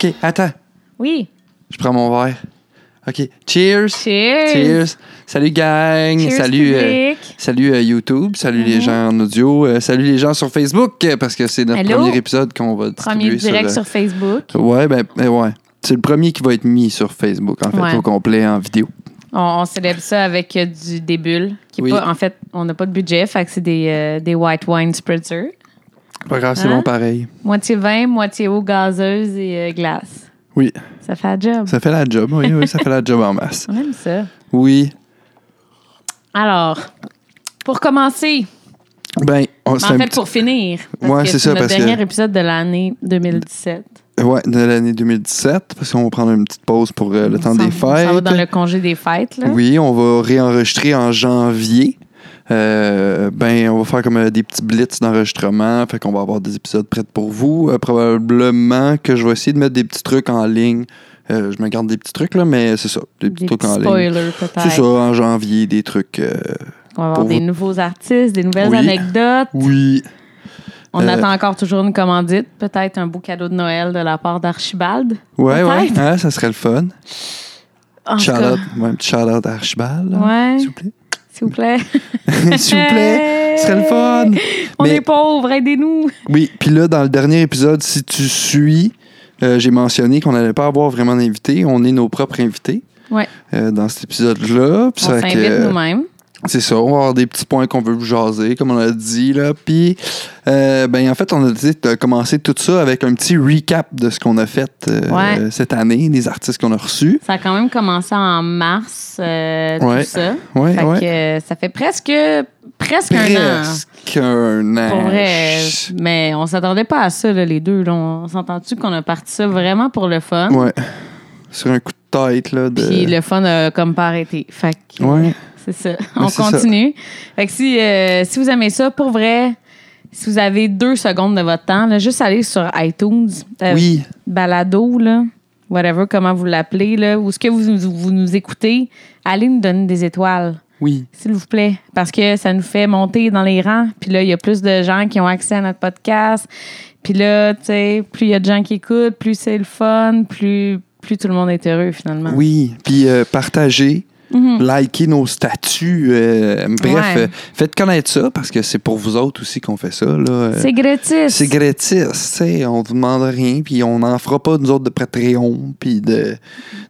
OK, attends. Oui. Je prends mon verre. OK. Cheers. Cheers. Cheers. Salut, gang. Cheers, salut, euh, salut euh, YouTube. Salut les gens en audio. Euh, salut les gens sur Facebook, parce que c'est notre premier épisode qu'on va Premier distribuer direct sur... sur Facebook. Ouais, ben, ben ouais. C'est le premier qui va être mis sur Facebook, en fait, Ouais. au complet, en vidéo. On, on célèbre ça avec du, des bulles. Qui Oui. pas, en fait, on n'a pas de budget, fait que c'est des, des white wine spritzer. Pas grave, c'est Hein? bon pareil. Moitié vin, moitié eau gazeuse et euh, glace. Oui, Ça fait la job. ça fait la job. Oui, oui, ça fait la job en masse. On aime ça. Oui. Alors, pour commencer, Ben, on, c'est en fait, pour finir, parce Ouais, que c'est c'est ça, notre parce que- dernier épisode de l'année 2017. Ouais, de l'année 2017, parce qu'on va prendre une petite pause pour euh, le On temps des On s'en va fêtes. dans le congé des fêtes. Là. Oui, on va réenregistrer en janvier. Euh, ben, on va faire comme euh, des petits blitz d'enregistrement. Fait qu'on va avoir des épisodes prêts pour vous. Euh, probablement que je vais essayer de mettre des petits trucs en ligne. Euh, je me garde des petits trucs, là, mais c'est ça. Des petits Des trucs petits en ligne. C'est ça, en janvier, des trucs. euh, On va avoir des vous. nouveaux artistes, des nouvelles Oui. anecdotes. Oui. On Euh, attend encore toujours une commandite, peut-être un beau cadeau de Noël de la part d'Archibald. Ouais, ouais. Hein, ça serait le fun. En tout Shout cas, out, ouais, un petit shout out à Archibald. là, Ouais. S'il vous plaît. S'il vous plaît. S'il vous plaît. Ce serait le fun. On Mais- est pauvres, aidez-nous. Oui, puis là, dans le dernier épisode, si tu suis, euh, j'ai mentionné qu'on n'allait pas avoir vraiment d'invités. On est nos propres invités Ouais. euh, dans cet épisode-là. Puis On s'invite que- nous-mêmes. C'est ça, on va avoir des petits points qu'on veut vous jaser, comme on a dit. Là. Puis, euh, ben, en fait, on a décidé de commencer tout ça avec un petit recap de ce qu'on a fait euh, Ouais. cette année, des artistes qu'on a reçus. Ça a quand même commencé en mars, euh, Ouais. tout ça. Ouais, fait que ça fait presque, presque un an. Presque un an. Pour vrai. Mais on s'attendait pas à ça, là, les deux. là. On s'entend-tu qu'on a parti ça vraiment pour le fun? Ouais. Sur un coup de tête, là. De... Puis le fun a comme pas arrêté. Fait que. C'est ça. On c'est continue. Fait que si, euh, si vous aimez ça, pour vrai, si vous avez deux secondes de votre temps, là, juste aller sur iTunes, euh, Oui. balado, là, whatever, comment vous l'appelez, là, ou ce que vous, vous nous écoutez, allez nous donner des étoiles. Oui. S'il vous plaît, parce que ça nous fait monter dans les rangs. Puis là, il y a plus de gens qui ont accès à notre podcast. Puis là, tu sais, plus il y a de gens qui écoutent, plus c'est le fun, plus, plus tout le monde est heureux finalement. Oui. Puis euh, partagez. Mhm. Likez nos statuts. euh, bref, Ouais. euh, faites connaître ça parce que c'est pour vous autres aussi qu'on fait ça. Euh, C'est gratis. C'est gratis, on vous demande rien, puis on n'en fera pas nous autres de Patreon, puis de,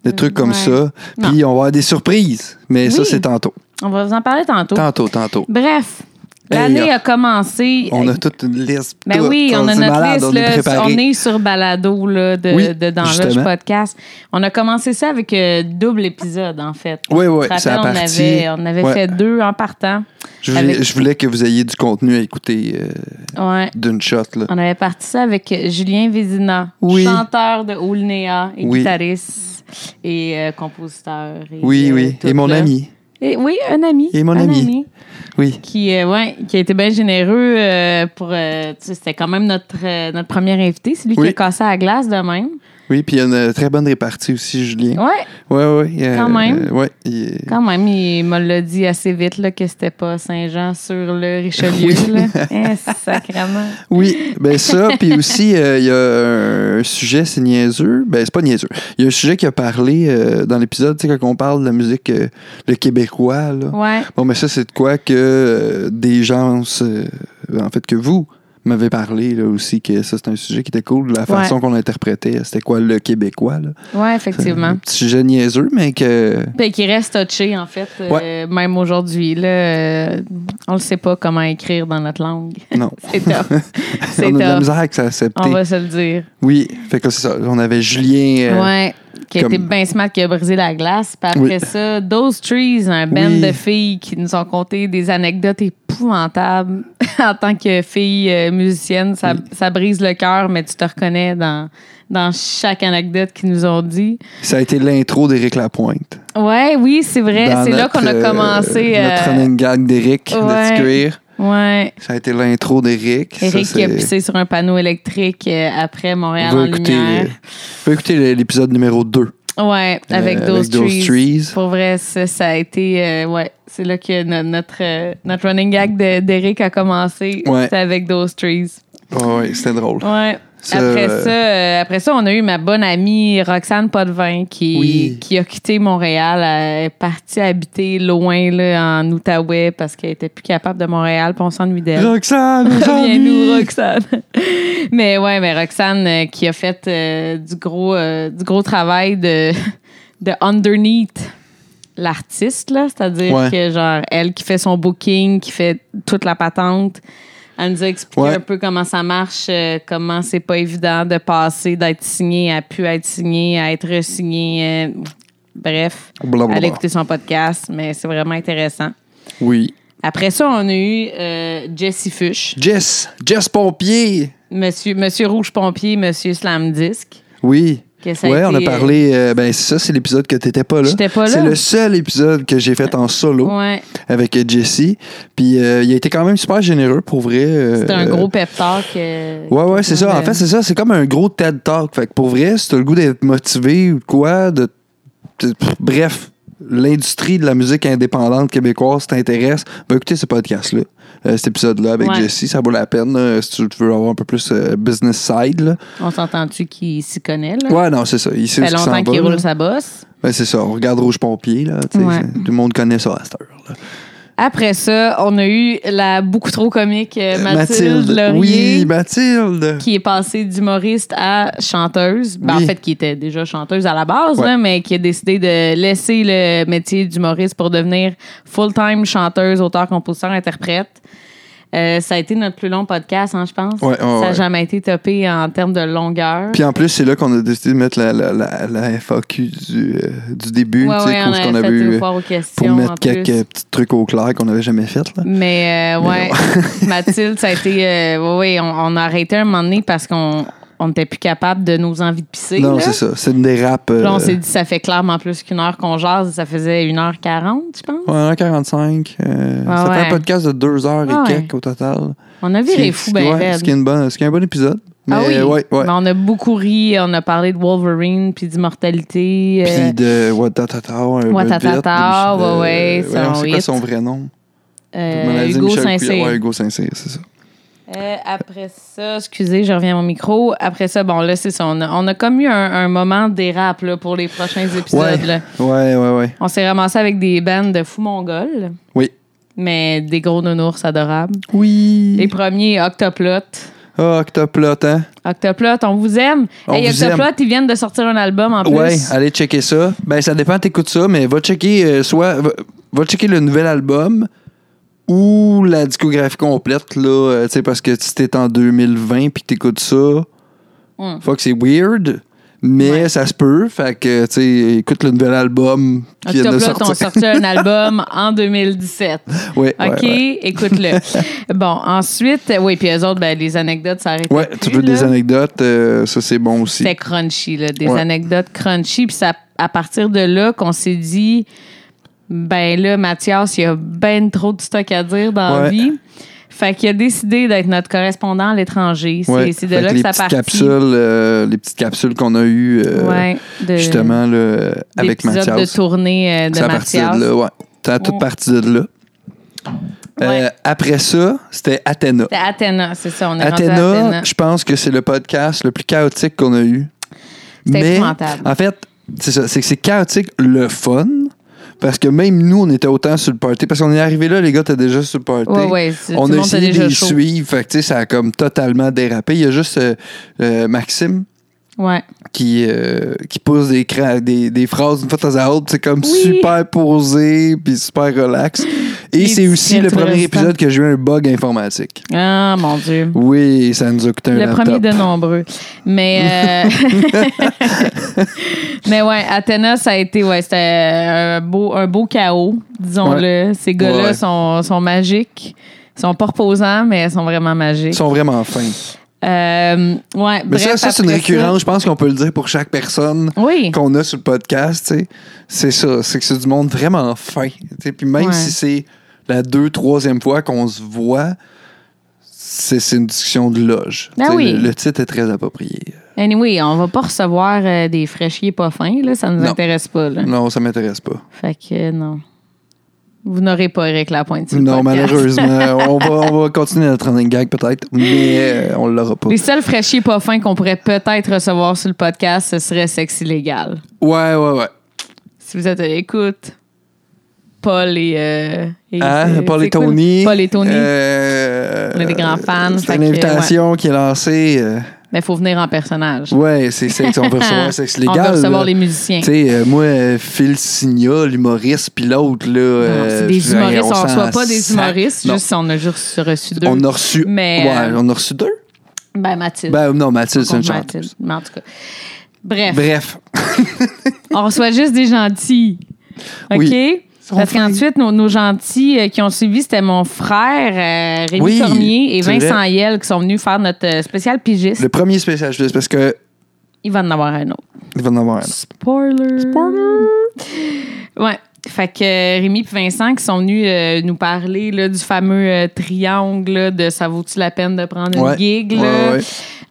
de trucs comme Ouais. ça. Puis on va avoir des surprises, mais ça c'est tantôt. On va vous en parler tantôt. Tantôt, tantôt. Bref, l'année Hey, a commencé. On a toute une liste. Ben oui, on a notre malade, liste. on est là, on est sur Balado là, de, Oui, de Dans. Lush Podcast. On a commencé ça avec euh, double épisode, en fait. Oui, oui, c'est on avait, on avait Ouais. fait deux en partant. Je voulais, avec- je voulais que vous ayez du contenu à écouter euh, Ouais. d'une shot. Là. On avait parti ça avec Julien Vézina, Oui. chanteur de Oulnéa et Oui. guitariste et euh, compositeur. et, Oui, euh, oui. Et mon là. ami. Et, oui, un ami. Et mon un ami. Oui. Qui, euh, ouais, qui a été bien généreux euh, pour. euh, C'était quand même notre, notre premier invité. C'est lui Oui. qui a cassé la glace de même. Oui, puis il y a une très bonne répartie aussi, Julien. Ouais, Oui, oui. Quand même. Oui. il est- quand même, il me l'a dit assez vite là, que c'était pas Saint-Jean sur le Richelieu. là. Eh, sacrément. Oui, ben ça, puis aussi, euh, il y a un sujet, c'est niaiseux. Ben, c'est pas niaiseux. Il y a un sujet qui a parlé euh, dans l'épisode, tu sais, quand on parle de la musique, euh, le québécois, là. Ouais. Bon, mais ça, c'est de quoi que euh, des gens, euh, en fait, que vous m'avez parlé, là, aussi, que ça, c'est un sujet qui était cool, la façon qu'on interprétait, c'était quoi le québécois, là? Ouais, C'est effectivement. Un petit sujet niaiseux, mais que... Ben, qui reste touché, en fait, euh, même aujourd'hui. Là, euh, on ne sait pas comment écrire dans notre langue. Non. C'est. C'est on a de la tough. misère avec ça. On va se le dire. Oui, fait que c'est ça. On avait Julien... euh, ouais. Qui a comme- été bien smart, qui a brisé la glace. Puis après Oui. ça, Those Trees, un band Oui. de filles qui nous ont conté des anecdotes épouvantables. en tant que fille euh, musicienne, ça, ça brise le cœur, mais tu te reconnais dans, dans chaque anecdote qu'ils nous ont dit. Ça a été l'intro d'Éric Lapointe. Ouais, oui, c'est vrai. C'est là notre, qu'on a euh, commencé. notre euh, running gag d'Éric ouais. de. Ouais. Ça a été l'intro d'Éric. Ça, Eric qui a pissé sur un panneau électrique euh, après Montréal en écouter, lumière. écouter l'épisode numéro 2. Ouais, avec Euh, Those avec Those Trees. Trees. Pour vrai, ça, ça a été. euh, ouais, c'est là que no- notre, euh, notre running gag de- d'Eric a commencé. Ouais. C'était avec Those Trees. Ouais, ouais, c'était drôle. Ouais. Après ça, euh, après ça, on a eu ma bonne amie Roxane Potvin qui, Oui. qui a quitté Montréal. Elle est partie habiter loin là, en Outaouais parce qu'elle était plus capable de Montréal. Puis on s'ennuie d'elle. Roxane, Reviens-nous, Roxane. mais ouais, mais Roxane euh, qui a fait euh, du gros du gros travail de, de underneath l'artiste, là. C'est-à-dire Ouais. que genre elle qui fait son booking, qui fait toute la patente. Elle nous a expliqué Ouais. un peu comment ça marche, euh, comment c'est pas évident de passer d'être signé à plus être signé, à être re-signé. euh, bref, Blablabla. allez écouter son podcast, mais c'est vraiment intéressant. Oui. Après ça, on a eu euh, Jessie Fuchs. Jess, Jess Pompier. Monsieur, Monsieur Rouge Pompier, Monsieur Slam Disc. Oui. Que ça a Ouais, on a été, parlé. euh, ben, c'est ça, c'est l'épisode que t'étais pas là. J'étais pas là. C'est le seul épisode que j'ai fait en solo Ouais, avec euh, Jessie. Puis euh, il a été quand même super généreux pour vrai. euh, c'était un euh, gros pep talk. euh, Ouais, ouais, c'est ça. En fait, c'est ça. C'est comme un gros TED Talk. Fait que pour vrai, si t'as le goût d'être motivé ou quoi, de, de- bref, l'industrie de la musique indépendante québécoise t'intéresse, ben écoutez ce podcast-là. euh, cet épisode-là avec Ouais. Jessie, ça vaut la peine là, si tu veux avoir un peu plus euh, business side. Là. On s'entend-tu qu'il s'y connaît, là? Ouais, non, c'est ça. Il sait Ça fait longtemps qu'il roule sa bosse. Ben, c'est ça. On regarde Rouge Pompier. Là, Ouais. Tout le monde connaît ça à cette heure. Là. Après ça, on a eu la beaucoup trop comique euh, Mathilde, Laurier. Oui, Mathilde. qui est passée d'humoriste à chanteuse. Ben, Oui. En fait, qui était déjà chanteuse à la base, Ouais. là, mais qui a décidé de laisser le métier d'humoriste pour devenir full-time chanteuse, auteur, compositeur, interprète. Euh, ça a été notre plus long podcast, hein, je pense. Ouais, ouais, ça n'a ouais. jamais été topé en termes de longueur. Puis en plus, c'est là qu'on a décidé de mettre la, la, la, la FAQ du, euh, du début, tu sais, ouais, où on ce avait qu'on avait eu aux pour mettre plus. quelques petits trucs au clair qu'on n'avait jamais fait. Là. Mais, euh, ouais, Mathilde, ça a été. euh, ouais, on, on a arrêté un moment donné parce qu'on on n'était plus capable de nos envies de pisser. non, c'est ça. C'est une dérape. Puis là, on Euh, s'est dit, ça fait clairement plus qu'une heure qu'on jase. Ça faisait 1h40, je pense. ouais, 1h45. euh, Ah ça fait ouais. un podcast de 2 heures et Ah ouais. quelques au total. On a Ce qui viré est- fou, ce qui- ben ouais, ce qui est une bonne- ce qui est un bon épisode. Mais Ah oui, euh, ouais, ouais. Mais on a beaucoup ri, on a parlé de Wolverine, puis d'immortalité. euh, Puis de Watatata. Watatata, ouais, ouais, euh, c'est quoi son vrai nom? euh, Hugo. Saint-Cyr. Ouais, Hugo Saint-Cyr, c'est ça. Euh, après ça, excusez, je reviens à mon micro. Après ça, bon, là, c'est ça. On a, on a comme eu un, un moment dérap là, pour les prochains épisodes. Ouais. là. Ouais, ouais, ouais. On s'est ramassé avec des bandes de fous mongols, Oui. mais des gros nounours adorables. Oui. Les premiers, Octoplot. Ah, Octoplot, hein? Octoplot, on vous aime. On hey, vous Octoplot, ils viennent de sortir un album en plus. Ouais, allez checker ça. Ben, ça dépend, t'écoutes ça, mais va checker euh, soit. Va, va checker le nouvel album ou la discographie complète, là. euh, tu sais, parce que si t'es en 2020 puis que t'écoutes ça, Mm. faut que c'est weird. Mais Ouais. ça se peut. Fait que, tu sais, écoute le nouvel album qui vient de Octoplot ont sortir. sorti un album en 2017. Ouais, ouais, OK, ouais. écoute-le. bon, ensuite, oui, puis eux autres, ben, les anecdotes, ça arrête Ouais, tu veux des anecdotes, euh, ça c'est bon aussi. C'était crunchy, là, des anecdotes crunchy. Puis c'est à, à partir de là qu'on s'est dit, ben là, Mathias, il y a ben trop de stock à dire dans la vie. Fait qu'il a décidé d'être notre correspondant à l'étranger. C'est Ouais. de Fait là que, ça partit. capsules, euh, les petites capsules qu'on a eues euh, Ouais, de- justement là, avec d'épisodes de Mathias. tournée euh, de partir Mathias. de là, ouais. Ouais. partie de là. Euh, Ouais. après ça, c'était Athéna. C'était Athéna, c'est ça. On est rendu à Athéna, Athéna. je pense que c'est le podcast le plus chaotique qu'on a eu. C'était Mais épouvantable. en fait, c'est ça, c'est que c'est chaotique le fun. Parce que même nous, on était autant sur le party. Parce qu'on est arrivé là, les gars étaient déjà sur le party. Ouais, ouais, on a essayé de les chaud. suivre. Fait que, tu sais, ça a comme totalement dérapé. Il y a juste euh, euh, Maxime Ouais. qui, euh, qui pose des, cra- des, des phrases une fois à autre. C'est comme Oui. super posé puis super relax. Et c'est aussi le premier épisode que j'ai eu un bug informatique. Ah, mon Dieu. Oui, ça nous a coûté un Le laptop. premier de nombreux. Mais, euh, mais ouais, Athéna, ça a été, ouais, c'était un beau, un beau chaos, disons-le. Ces gars-là Ouais. sont, sont magiques. Ils sont pas reposants, mais ils sont vraiment Ils magiques. sont vraiment fins. Euh, ouais, Mais ça, bref, ça c'est une récurrence. Je pense qu'on peut le dire pour chaque personne Oui. qu'on a sur le podcast. C'est ça. C'est que c'est du monde vraiment fin. Puis même Ouais. si c'est la deux, troisième fois qu'on se voit, c'est une discussion de loge. Ben oui. le, le titre est très approprié. Anyway, on va pas recevoir euh, des fraîchiers pas fins, là. Ça nous Non. intéresse pas, là. Non, ça m'intéresse pas. Fait que, non. Vous n'aurez pas Eric Lapointe. sur Non, podcast. malheureusement. on, va, on va continuer notre running gag peut-être, mais euh, on l'aura pas. Les seuls fraîchiers pas fins qu'on pourrait peut-être recevoir sur le podcast, ce serait Sexe illégal. Ouais, ouais, ouais. Si vous êtes à l'écoute, Paul et. euh, et Hein, c'est- Paul et Tony. Paul et Tony. Euh, On est des grands fans, C'est une que, invitation qui est lancée. euh, Mais il faut venir en personnage. ouais, c'est sexe. On veut recevoir sexe On légal. veut recevoir là. les musiciens. Tu sais, euh, moi, euh, Phil Signa, l'humoriste, puis l'autre, là. Non, euh, c'est des humoristes. On s'en reçoit pas des humoristes, Non. juste on a juste reçu deux. On a reçu. Mais, ouais, euh, on a reçu deux? Ben, Mathilde. Ben, non, Mathilde, c'est une chanteuse. Mathilde. Mais en tout cas. Bref, Bref. on reçoit juste des gentils. OK? Oui. Parce qu'ensuite, nos, nos gentils euh, qui ont suivi, c'était mon frère, euh, Rémi Oui, Cormier et Vincent. Yel qui sont venus faire notre euh, spécial pigiste. Le premier spécial, juste parce que Il va en avoir un autre. il va en avoir un. Spoiler. Ouais. Fait que euh, Rémi et Vincent qui sont venus euh, nous parler là, du fameux euh, triangle là, de ça vaut-tu la peine de prendre une Ouais. gig? Ouais, Là? ouais.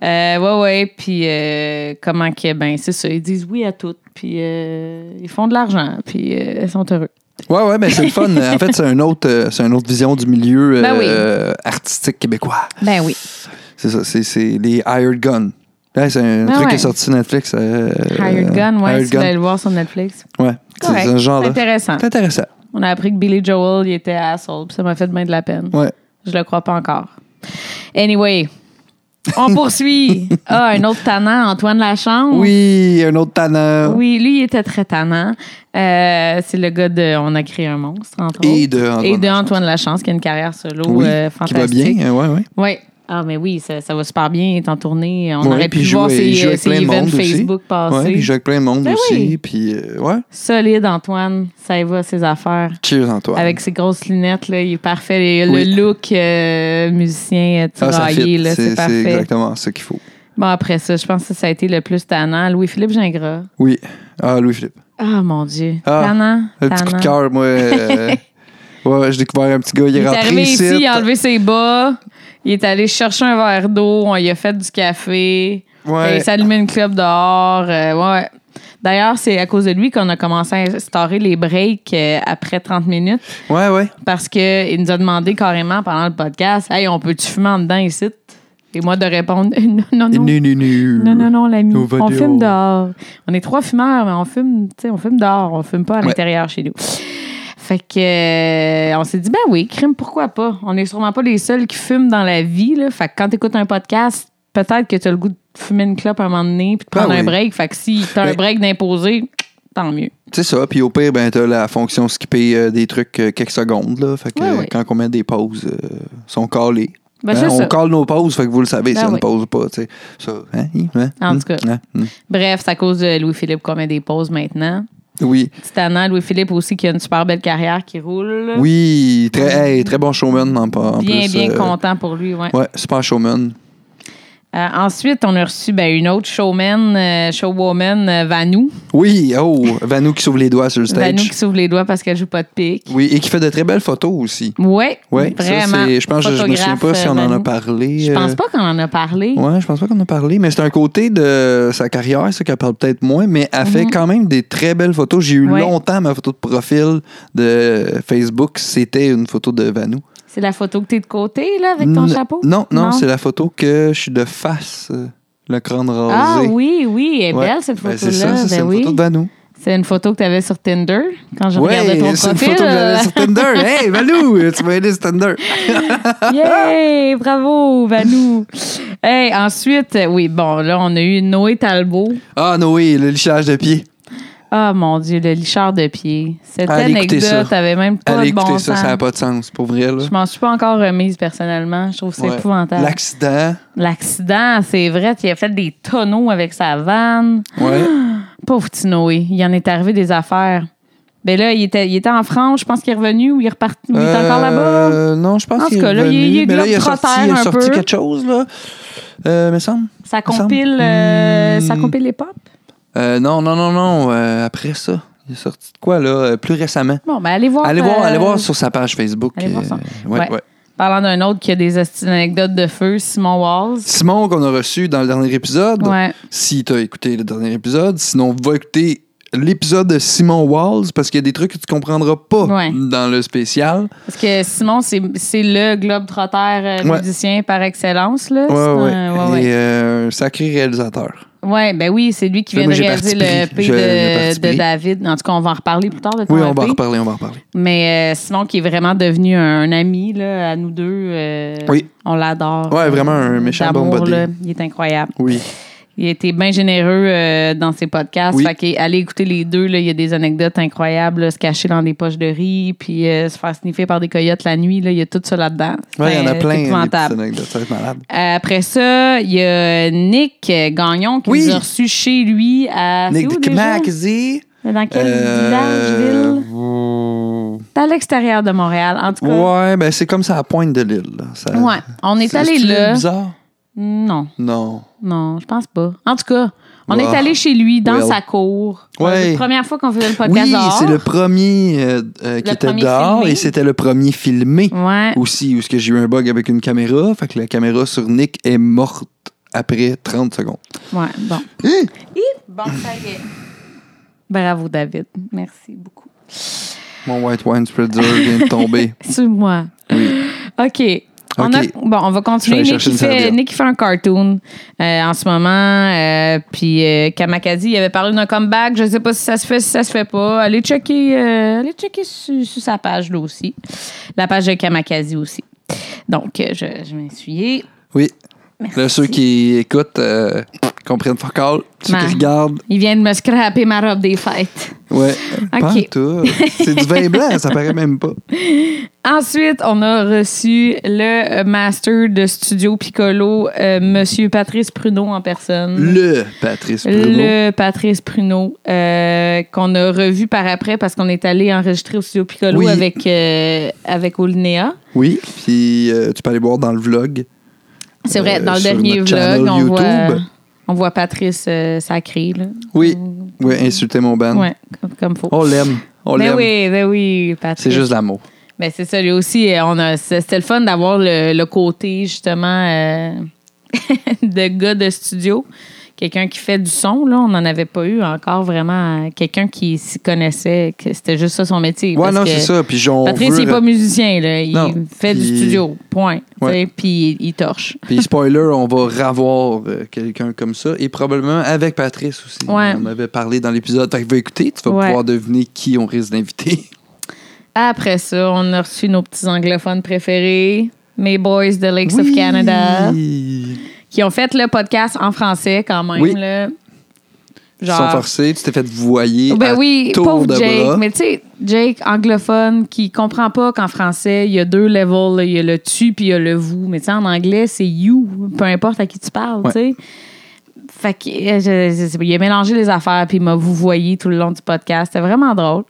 Euh, ouais, ouais. Puis euh, comment que, ben, c'est ça. Ils disent oui à tout. Puis euh, ils font de l'argent. Puis euh, ils sont heureux. Ouais, ouais, mais c'est le fun. en fait, c'est un autre, euh, c'est une autre vision du milieu Ben oui. euh, artistique québécois. Ben oui. C'est ça, c'est, c'est les Hired Gun. Ouais, c'est un Ah truc ouais. qui est sorti sur Netflix. euh, Hired Gun, ouais, Hired si vous allez le voir sur Netflix. Ouais, c'est ce genre C'est là. intéressant. C'est intéressant. On a appris que Billy Joel, il était asshole. Puis ça m'a fait bien de la peine. Ouais. Je le crois pas encore. Anyway, on poursuit. Ah, un autre tannant, Antoine Lachance. Oui, un autre tannant. Oui, lui, il était très tannant. Euh, c'est le gars de On a créé un monstre, entre Et autres. de Antoine Et de. Antoine Lachance, qui a une carrière solo Oui, euh, qui fantastique. va bien. Ouais, ouais. Oui. Ah, mais oui, ça, ça va super bien. Est en tournée. On Ouais, aurait pu voir ses, ses events aussi. Facebook passer. Ouais, puis il joue avec plein de monde Ben aussi. oui. Puis, euh, ouais. Solide, Antoine. Ça y va, ses affaires. Cheers, Antoine. Avec ses grosses lunettes, là, il est parfait. Le, Oui. le look euh, musicien euh, Ah, tiraillé, là, C'est, c'est c'est parfait. exactement ce qu'il faut. Bon, après ça, je pense que ça a été le plus tannant. Louis-Philippe Gingras. Oui. Ah, Louis-Philippe. Ah, mon Dieu. Ah, tannant. Un petit coup de cœur, moi. euh, ouais, j'ai découvert un petit gars, il est Il est rentré arrivé ici. ici, il a enlevé ses bas. Il est allé chercher un verre d'eau. On lui a fait du café. Ouais. Il s'est allumé une club dehors. euh, ouais. D'ailleurs, c'est à cause de lui qu'on a commencé à instaurer les breaks euh, après 30 minutes Ouais, ouais. parce qu'il nous a demandé carrément pendant le podcast Hey, on peut-tu fumer en dedans ici Et moi de répondre Non, non, non. Nu, nu. Non, non, non, l'ami. On fume dehors. On est trois fumeurs, mais on fume, on fume dehors. On fume pas à Ouais. l'intérieur chez nous. Fait que euh, on s'est dit, ben oui, crime, pourquoi pas? On n'est sûrement pas les seuls qui fument dans la vie. Là. Fait que quand tu écoutes un podcast, peut-être que tu as le goût de fumer une clope à un moment donné puis de Ben prendre un break. Fait que si tu as un Ben- break d'imposer, tant mieux. C'est ça. Puis au pire, ben, t'as la fonction skipper euh, des trucs euh, quelques secondes. Là. Fait que euh, quand on met des pauses, sont calées. Ben, Hein, on cale nos pauses, fait que vous le savez Ben si on ne pause pas. Ça, hein, hein, En tout cas. hein, hum. Bref, c'est à cause de Louis-Philippe qu'on met des pauses maintenant. Oui. Petit tannant, Louis-Philippe aussi qui a une super belle carrière qui roule. Oui, très, hey, très bon showman en, en Bien, plus. bien euh, content pour lui, ouais. Ouais, super showman. Euh, ensuite, on a reçu ben, une autre showman, euh, showwoman, euh, Vanou. Oui, oh, Vanou qui s'ouvre les doigts sur le stage. Vanou qui s'ouvre les doigts parce qu'elle joue pas de pique. Oui, et qui fait de très belles photos aussi. Ouais, Oui, vraiment. je pense que je me souviens pas si on en a parlé. Je pense pas qu'on en a parlé. Ouais, je pense pas qu'on en a parlé, mais c'est un côté de sa carrière, ça qu'elle parle peut-être moins, mais elle fait Mhm. quand même des très belles photos. J'ai eu Ouais. longtemps ma photo de profil de Facebook, c'était une photo de Vanou. C'est la photo que t'es de côté, là, avec ton N- chapeau? Non, non, Non? c'est la photo que je suis de face, euh, le crâne rasé. Ah oui, oui, elle est Ouais. belle, cette Ben, photo-là. c'est ça, c'est Ben une oui. photo de Vanou. C'est une photo que t'avais sur Tinder quand je Oui, regardais ton c'est une profil. photo que euh, j'avais sur Tinder. hey, Vanou, tu m'as aidé sur Tinder. Yay! Bravo, Vanou! Hey, ensuite, euh, oui, bon, là, on a eu Noé Talbot. Ah, Noé, le lichage de pied. Ah, mon Dieu, le lichard de pied. Cette Allez anecdote avait même pas Allez de bon écouter ça, sens. ça n'a pas de sens, pour vrai. Là. Je m'en suis pas encore remise personnellement. Je trouve que c'est Ouais. épouvantable. L'accident. L'accident, c'est vrai, il a fait des tonneaux avec sa vanne. Ouais. Pauvre petit Noé, il en est arrivé des affaires. Ben là, il était, il était en France, je pense qu'il est revenu ou il est reparti. Il est encore là-bas. Euh, non, je pense En qu'il tout est cas, là, il- il là, il a sorti, il a sorti quelque chose, là. Euh, me semble. Ça compile, euh, Hmm. ça compile les pop. Euh, non, non, non, non. euh, après ça, il est sorti de quoi, là, euh, plus récemment? Bon, ben allez voir. allez, voir, allez voir sur sa page Facebook. allez voir ça. ouais, Ouais. ouais. Parlant d'un autre qui a des esti- anecdotes de feu, Simon Walls. Simon, qu'on a reçu dans le dernier épisode. Ouais. Si tu as écouté le dernier épisode, sinon, va écouter l'épisode de Simon Walls parce qu'il y a des trucs que tu comprendras pas Ouais. dans le spécial. Parce que Simon, c'est c'est le globe-trotter euh, Ouais. musicien par excellence. Là. Ouais, C'est ouais. un- ouais, Et ouais. euh, un sacré réalisateur. Ouais, ben oui, c'est lui qui vient de réaliser le j'ai de, David. En tout cas, on va en reparler plus tard de Oui, on va en EP. reparler, on va en reparler. Mais euh, Simon, qui est vraiment devenu un, ami là, à nous deux. euh, Oui. On l'adore. Ouais, vraiment un méchant bon buddy. là. Il est incroyable. Oui. Il a été bien généreux euh, dans ses podcasts. Oui. Fait que, allez écouter les deux. Là, il y a des anecdotes incroyables. là, se cacher dans des poches de riz, puis euh, se faire sniffer par des coyotes la nuit. Là, il y a tout ça là-dedans. Ouais, il y en a C'est plein. des petites épouvantable. anecdotes, Ça va être malade. Euh, Après ça, il y a Nick Gagnon qui Oui. nous a reçus chez lui à. c'est Nick où de déjà? Mackenzie. Dans quel Euh, village, ville? C'est à l'extérieur de Montréal. En tout cas, Ouais, ben c'est comme ça à pointe de l'île. là. Ça- ouais. On est C'est- allé c'est-tu là. bizarre? Non, Non. non, je pense pas. En tout cas, on Wow. est allé chez lui dans Well. sa cour. Ouais. C'est la première fois qu'on faisait le podcast Oui, c'est le premier euh, euh, qui Le était premier dehors filmé. et c'était le premier filmé Ouais. aussi où ce que j'ai eu un bug avec une caméra. Fait que la caméra sur Nick est morte après 30 secondes. Ouais, bon. Hein? Hi, Bon, ça y est. Bravo, David. Merci beaucoup. Mon white wine spreader vient de tomber. Sur moi. Oui. OK. On a, bon, on va continuer. Nick, il fait, serviette. Nick il fait un cartoon euh, en ce moment. euh, puis euh, Kamakadi, il avait parlé d'un comeback. Je ne sais pas si ça se fait, si ça se fait pas. Allez checker, euh, allez checker sur, sur sa page là aussi. La page de Kamakadi aussi. Donc, euh, je, je m'essuyer. Oui. Merci. Là, ceux qui écoutent euh, comprennent all. Ceux qui regardent, Il vient de me scraper ma robe des fêtes. ouais. OK. Pas. C'est du vin blanc, ça paraît même pas. Ensuite, on a reçu le master de studio Piccolo, euh, Monsieur Patrice Pruneau en personne. Le Patrice Bruno. Le Patrice Pruneau, euh, qu'on a revu par après parce qu'on est allé enregistrer au studio Piccolo Oui. avec, euh, avec Olinéa. Oui, puis tu peux aller voir dans le vlog. C'est vrai, Euh, dans le dernier vlog, on YouTube. voit, on voit Patrice euh, sacré. Là. Oui, oui, insulter mon band. Ouais, comme, comme faut. On l'aime. On ben l'aime. oui, ben oui, Patrice. C'est juste l'amour. Ben c'est ça, lui aussi, euh, on a, c'est- c'était le fun d'avoir le, le côté justement euh, de gars de studio. Quelqu'un qui fait du son, là, on n'en avait pas eu encore vraiment. Quelqu'un qui s'y connaissait, que c'était juste ça son métier. Ouais, non, c'est ça. Puis Patrice, il n'est pas musicien, là. Il Non, fait du studio, point. Ouais. Puis il, il torche. Puis spoiler, on va revoir euh, quelqu'un comme ça. Et probablement avec Patrice aussi. Ouais. On avait parlé dans l'épisode. Fait que va écouter, tu vas Ouais. pouvoir deviner qui on risque d'inviter. Après ça, on a reçu nos petits anglophones préférés, mes boys de Lakes of Canada, Oui. Qui ont fait le podcast en français quand même. Oui. Là. Ils sont forcés, tu t'es fait voyer. Ben à oui, tour pauvre de Jake. bras. Mais tu sais, Jake, anglophone, qui comprend pas qu'en français, il y a deux levels. Il y a le tu puis il y a le vous. Mais tu sais, en anglais, c'est you, peu importe à qui tu parles, Ouais. tu sais. Fait que, euh, je- je il a mélangé les affaires puis il m'a vous voyé tout le long du podcast. C'était vraiment drôle.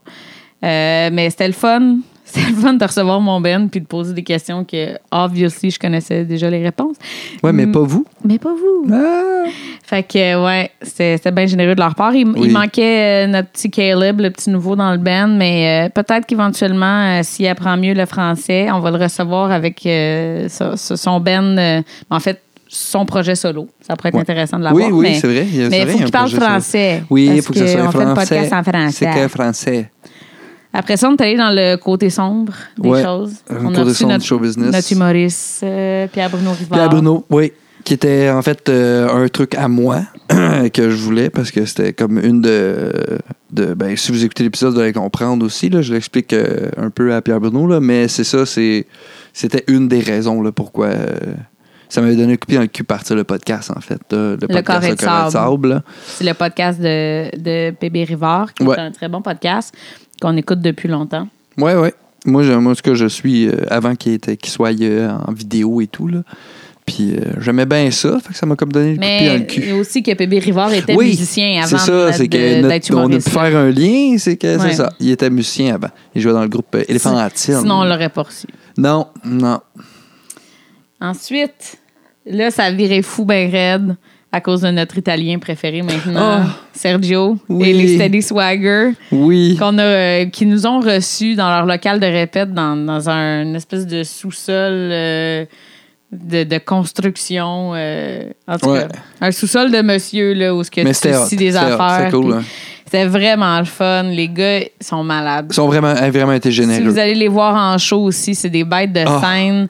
Euh, mais c'était le fun. C'était le fun de recevoir mon Ben puis de poser des questions que, obviously, je connaissais déjà les réponses. Ouais, mais pas vous. Mais pas vous. Ah. Fait que, ouais, c'était bien généreux de leur part. Il, Oui. il manquait euh, notre petit Caleb, le petit nouveau dans le band, mais euh, peut-être qu'éventuellement, euh, s'il apprend mieux le français, on va le recevoir avec son euh, en fait, son projet solo. Ça pourrait être Ouais. intéressant de Oui, l'avoir. oui, mais c'est vrai. Il mais c'est il faut qu'il parle français. Oui, il faut que ça soit fait le français. podcast en C'est que français. Après ça, on est allé dans le côté sombre des Ouais. choses. Le On a côté reçu sombre notre, show business. notre humoriste, euh, Pierre-Bruno Rivard. Pierre Bruno, oui. Qui était en fait euh, un truc à moi que je voulais parce que c'était comme une de. de ben, si vous écoutez l'épisode, vous allez comprendre aussi. Là, je l'explique euh, un peu à Pierre Bruno, là, mais c'est ça, c'est, c'était une des raisons là, pourquoi. ça m'avait donné un coup de pied dans le cul partir le podcast, en fait. le podcast Le de Sable. C'est le podcast de, de Bébé Rivard, qui Ouais. est un très bon podcast qu'on écoute depuis longtemps. Ouais, ouais. Moi, je- moi, tout cas, je suis euh, avant qu'il, soit euh, en vidéo et tout. Là. Puis euh, j'aimais bien ça, fait que ça m'a comme donné le coup de pied dans le Mais cul. et aussi que Bébé Rivard était Oui, musicien avant C'est ça, de- c'est que notre- d'être on a pu faire un lien, c'est que Ouais. c'est ça. Il était musicien avant. Il jouait dans le groupe euh, Éléphant Antille. Sinon, on l'aurait pas reçu. Non, non. Ensuite, là, ça viré fou ben raide à cause de notre Italien préféré maintenant, Oh. Sergio Oui. et les Steady Swagger, Oui. qu'on a, euh, qui nous ont reçus dans leur local de répète dans, dans un une espèce de sous-sol euh, de, de construction. euh, en tout Ouais. cas, un sous-sol de monsieur, là, où ce que tu hot, des affaires. c'était cool, puis hein. C'était vraiment le fun. Les gars sont malades. Ils sont vraiment, ont vraiment été Si généreux. vous allez les voir en show aussi, c'est des bêtes de Ah. scène.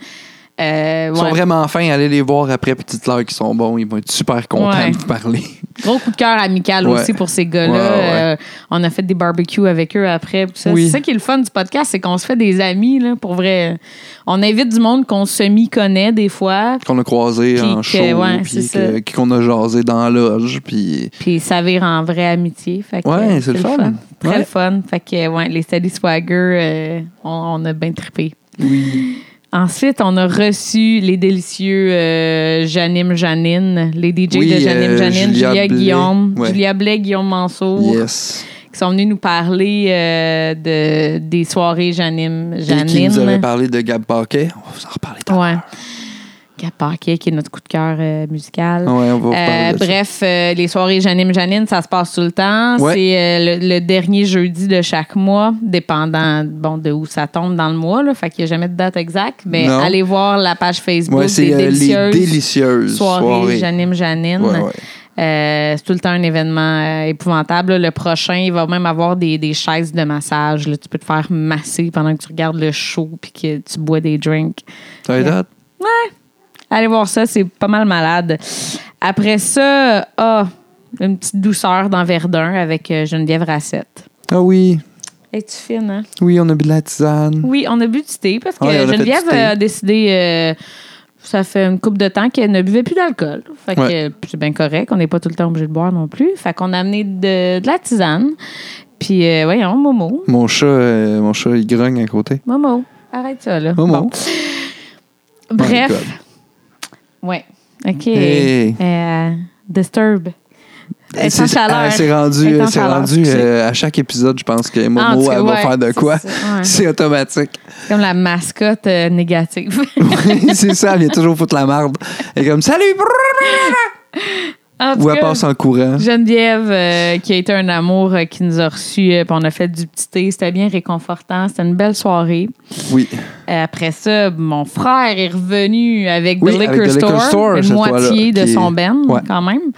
Euh, Ils sont vraiment fins. Allez les voir après, puis dites-leur qu'ils sont bons. Ils vont être super contents Ouais. de vous parler. Gros coup de cœur amical Ouais. aussi pour ces gars-là. Euh, on a fait des barbecues avec eux après. Oui. C'est ça qui est le fun du podcast, c'est qu'on se fait des amis, là, pour vrai. On invite du monde qu'on semi-connaît des fois, Qu'on a croisé Puis en show, puis qu'on a jasé dans la loge. Puis puis ça vire en vraie amitié. Fait que, Ouais, c'est le fun. Très le fun. Fait que, ouais, les Steady Swagger, euh, on, on a bien trippé. oui. Ensuite, on a reçu les délicieux euh, Janine Janine, les DJ Oui, de Janine euh, Janine, Julia Julia, Blais. Guillaume, Ouais. Julia Blais, Guillaume Mansour, Yes. qui sont venus nous parler euh, de, des soirées Janine Et qui nous avait Janine. parlé de Gab Paquet. On va vous en reparler. Ouais. Qui est notre coup de cœur euh, musical. Ouais, on va Euh, bref, euh, les soirées Janine Janine, ça se passe tout le temps. Ouais. C'est le, le dernier jeudi de chaque mois, dépendant bon, de où ça tombe dans le mois. Là, fait qu'il n'y a jamais de date exacte. Mais Non. allez voir la page Facebook Ouais, des c'est euh, les délicieuses délicieuses soirées, soirées. Janine Janine. Ouais, ouais. Euh, c'est tout le temps un événement euh, épouvantable. là. Le prochain, il va même avoir des, des chaises de massage. là. Tu peux te faire masser pendant que tu regardes le show puis que tu bois des drinks. Ça va être Yeah. Allez voir ça, c'est pas mal malade. Après ça, ah, une petite douceur dans Verdun avec euh, Geneviève Rassette. Ah oui. Es-tu fine, hein? Oui, on a bu de la tisane. Oui, on a bu du thé parce que a Geneviève a décidé, euh, ça fait une couple de temps qu'elle ne buvait plus d'alcool. Fait que Ouais. c'est bien correct, on n'est pas tout le temps obligé de boire non plus. Fait qu'on a amené de, de la tisane. Puis, euh, voyons, Momo. Mon chat, euh, mon chat, il grogne à côté. Momo, arrête ça, là. Momo. Bon. Bref. Ouais. OK. Hey. Euh, disturb. Elle est en C'est- chaleur. ah, C'est rendu, c'est euh, à chaque épisode, je pense que Ah, Momo cas, elle va ouais, faire de c'est quoi? ça, ouais. C'est automatique. C'est comme la mascotte euh, négative. c'est ça, elle vient toujours foutre la marde. Elle est comme Salut! Ou elle passe en courant. Geneviève, euh, qui a été un amour, euh, qui nous a reçus, euh, puis on a fait du petit thé. C'était bien réconfortant. C'était une belle soirée. Oui. Après ça, mon frère est revenu avec Oui, The Liquor, avec The Liquor Store, une moitié de est- son Ouais. quand même.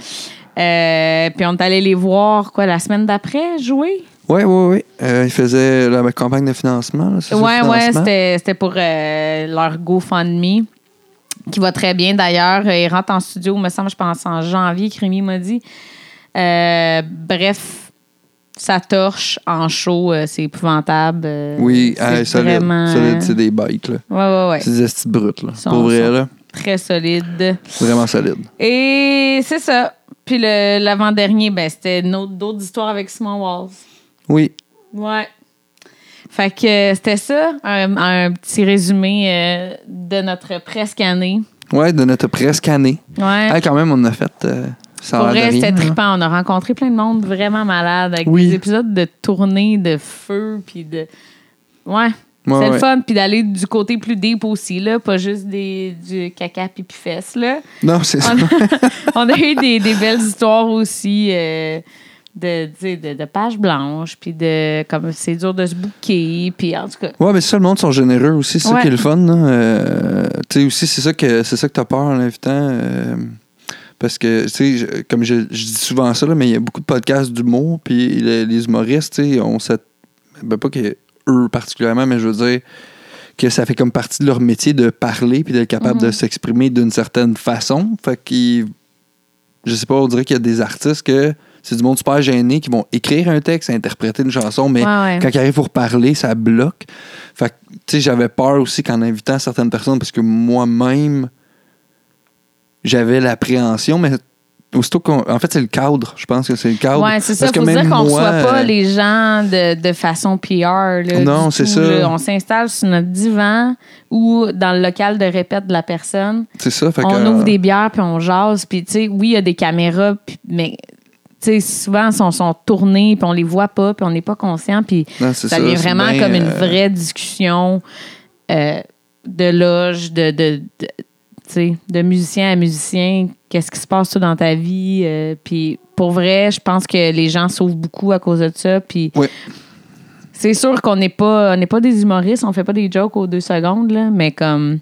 Puis on est allé les voir, quoi, la semaine d'après, jouer? Oui, oui, oui. Ils faisaient la campagne de financement. Ouais, ouais, financement? c'était c'était pour leur GoFundMe, qui va très bien d'ailleurs. Euh, Ils rentrent en studio, me semble, je pense, en janvier, Crémy m'a dit. Euh, bref, ça torche en show, euh, c'est épouvantable. euh, Oui, c'est vraiment- solide, c'est des bikes. Là. Ouais, ouais, ouais. C'est des estis brutes. Là. Sont- Pour vrai, là. Très solide. Vraiment solide. Et c'est ça. Puis le- l'avant-dernier, ben, c'était d'autres histoires avec Simon Walls. Oui. Ouais. Fait que euh, c'était ça, un, un petit résumé euh, de notre presque année. Ouais, de notre presque année. Ouais. Ah, quand même, on a fait. euh, ça Pour vrai, c'était trippant. On a rencontré plein de monde vraiment malade avec Oui. des épisodes de tournée, de feu, puis de. Ouais. Ouais, c'est le ouais. fun, puis d'aller du côté plus deep aussi, là, pas juste des, du caca pipi fesses, là. Non, c'est ça. On a, on a eu des, des belles histoires aussi euh, de, de, de pages blanches, puis de comme c'est dur de se bouquer, puis en tout cas. Ouais, mais ça, le monde sont généreux aussi. C'est ça Ouais. qui est le fun. Euh, tu sais, aussi, c'est ça que c'est ça que t'as peur en l'invitant. euh, parce que, tu sais, comme je, je dis souvent ça, là, mais il y a beaucoup de podcasts d'humour, puis les, les humoristes, tu sais, on cette. Ben, pas que eux particulièrement, mais je veux dire que ça fait comme partie de leur métier de parler puis d'être capable Mhm. de s'exprimer d'une certaine façon. Fait qu'ils. Je sais pas, on dirait qu'il y a des artistes que c'est du monde super gêné qui vont écrire un texte, interpréter une chanson, mais Ouais, ouais. quand ils arrivent pour parler, ça bloque. Fait que, tu sais, j'avais peur aussi qu'en invitant certaines personnes, parce que moi-même, j'avais l'appréhension, mais aussitôt qu'on. En fait, c'est le cadre. Je pense que c'est le cadre. Ouais, c'est ça. Parce Il que faut dire qu'on ne reçoit pas euh, les gens de, de façon PR. là, Non, c'est ça. là. On s'installe sur notre divan ou dans le local de répète de la personne. C'est ça. Fait on que, ouvre euh, des bières puis on jase. Puis, tu sais, oui, il y a des caméras, puis- mais. Sais, souvent, ils sont, sont tournés, puis on les voit pas, puis on n'est pas conscient, puis c'est ça devient vraiment bien, comme une euh, vraie discussion euh, de loge, de, de, de, musicien à musicien. Qu'est-ce qui se passe dans ta vie? euh, puis pour vrai, je pense que les gens sauvent beaucoup à cause de ça. Puis Oui. c'est sûr qu'on n'est pas, on n'est pas des humoristes, on fait pas des jokes aux deux secondes, là, mais comme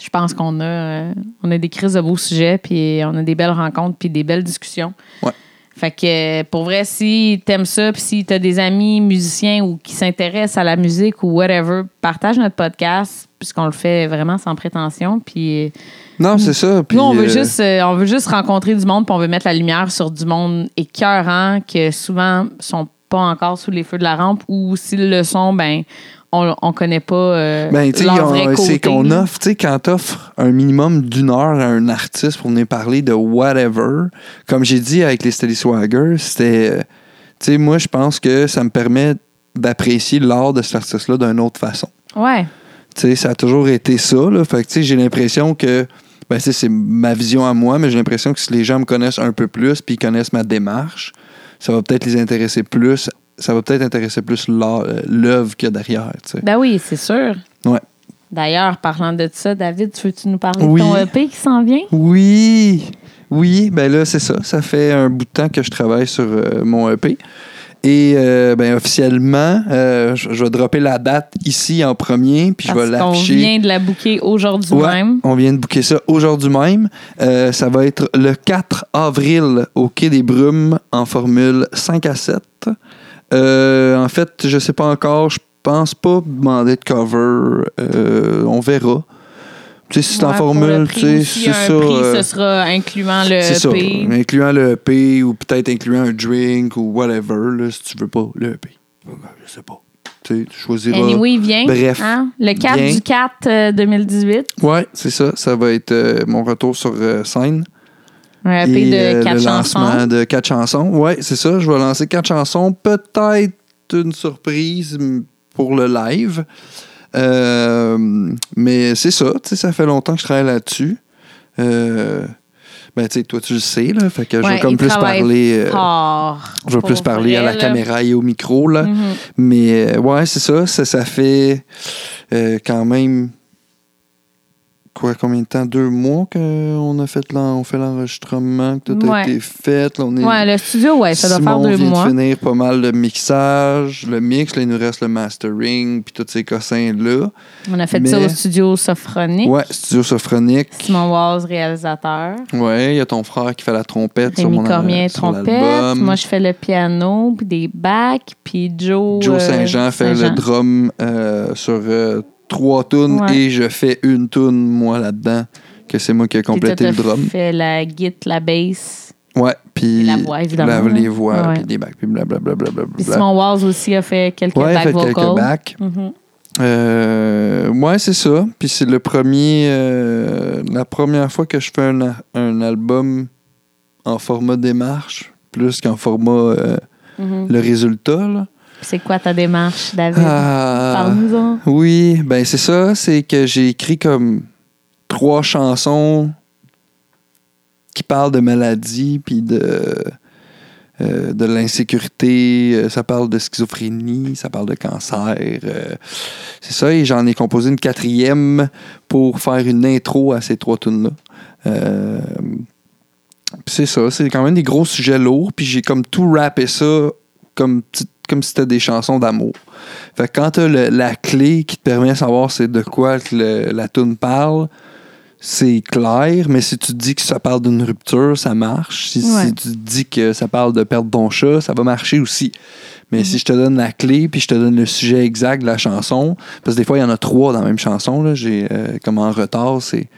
je pense qu'on a, euh, on a des crises de beaux sujets, puis on a des belles rencontres, puis des belles discussions. Ouais. Fait que pour vrai, si t'aimes ça, puis si t'as des amis musiciens ou qui s'intéressent à la musique ou whatever, partage notre podcast, puisqu'on le fait vraiment sans prétention. Puis Non, c'est ça. Puis, nous, on veut, euh, juste, euh, on veut juste rencontrer du monde, puis on veut mettre la lumière sur du monde écœurant que souvent sont pas encore sous les feux de la rampe, ou s'ils le sont, ben on, on connaît pas euh, Ben, on- côté. c'est qu'on offre, tu sais, quand t'offres un minimum d'une heure à un artiste pour venir parler de whatever, comme j'ai dit avec les Steady Swagger, c'était, euh, tu sais, moi, je pense que ça me permet d'apprécier l'art de cet artiste-là d'une autre façon. Ouais. Tu sais, ça a toujours été ça, là. Fait que, tu sais, j'ai l'impression que, ben, c'est ma vision à moi, mais j'ai l'impression que si les gens me connaissent un peu plus puis ils connaissent ma démarche, ça va peut-être les intéresser plus. Ça va peut-être intéresser plus euh, l'œuvre qu'il y a derrière, tu sais. Ben oui, c'est sûr. Ouais. D'ailleurs, parlant de ça, David, tu veux-tu nous parler Oui. de ton EP qui s'en vient? Oui, oui, ben là, c'est ça. Ça fait un bout de temps que je travaille sur euh, mon EP. Et euh, ben, officiellement, euh, je, je vais dropper la date ici en premier, puis je vais l'afficher. vient de la booker aujourd'hui Ouais, même. On vient de booker ça aujourd'hui même. Euh, ça va être le 4 avril au Quai des Brumes en formule 5 à 7. Euh, en fait, je sais pas encore. Je pense pas demander de cover. Euh, on verra. Tu sais, si c'est en Ouais, formule, tu sais, c'est ça. prix, euh, ce sera incluant le ça. EP. Incluant le EP ou peut-être incluant un drink ou whatever, là, si tu veux pas le EP. Je sais pas. Tu sais, tu choisiras. Anyway, il vient. Bref. hein? Le 4 Bien. du 4 euh, 2018. Ouais, c'est ça. Ça va être euh, mon retour sur euh, scène. Un EP Et, de euh, 4 le chansons. lancement de quatre chansons. Ouais, c'est ça. Je vais lancer quatre chansons. Peut-être une surprise pour le live. Euh, mais c'est ça. Ça fait longtemps que je travaille là-dessus. Euh, ben, tu sais, toi, tu le sais, là. Fait que je vais comme plus parler. Fort. je vais plus parler à la là. caméra et au micro, là. Mhm. Mais ouais, c'est ça. Ça, ça fait quand même. Quoi, combien de temps? Deux mois qu'on a fait l'en- on fait l'enregistrement, que tout a Ouais. été fait. Là, on est, Ouais, le studio, ouais, ça doit Simon faire deux vient mois. de finir pas mal le mixage, le mix. Là, il nous reste le mastering, puis tous ces cossins-là. On a fait ça au studio Sophronique. Ouais, studio sophronique. Simon Waz, réalisateur. Ouais, il y a ton frère qui fait la trompette sur Rémi mon Cormier, sur trompette. Moi, je fais le piano, puis des bacs, puis Joe. Joe euh, Saint-Jean fait le drum euh, sur euh, trois tunes Ouais. et je fais une tune moi là-dedans que c'est moi qui ai complété le drum. fait la guitare, la bass. Ouais, puis la voix, évidemment, la- là. les voix, Ouais. puis des bacs, puis blablabla. Puis Simon Waz aussi a fait quelques Ouais, back fait vocals. quelques bacs. Mhm. Euh, ouais, c'est ça. Puis c'est le premier, euh, la première fois que je fais un, un album en format démarche, plus qu'en format euh, Mhm. le résultat. Là. C'est quoi ta démarche, David? Ah. Parle-nous-en. Oui, ben c'est ça, c'est que j'ai écrit comme trois chansons qui parlent de maladie puis de euh, de l'insécurité, euh, ça parle de schizophrénie, ça parle de cancer. euh, c'est ça, et j'en ai composé une quatrième pour faire une intro à ces trois tunes-là. Euh, c'est ça, c'est quand même des gros sujets lourds, puis j'ai comme tout rappé ça comme, petit- comme si c'était des chansons d'amour. Fait que quand t'as la clé qui te permet de savoir c'est de quoi que le- la tune parle, c'est clair, mais si tu dis que ça parle d'une rupture, ça marche. Si, Ouais. si tu dis que ça parle de perdre ton chat, ça va marcher aussi. Mais Mhm. si je te donne la clé, puis je te donne le sujet exact de la chanson, parce que des fois, il y en a trois dans la même chanson, là, j'ai, euh, comme en retard, c'est,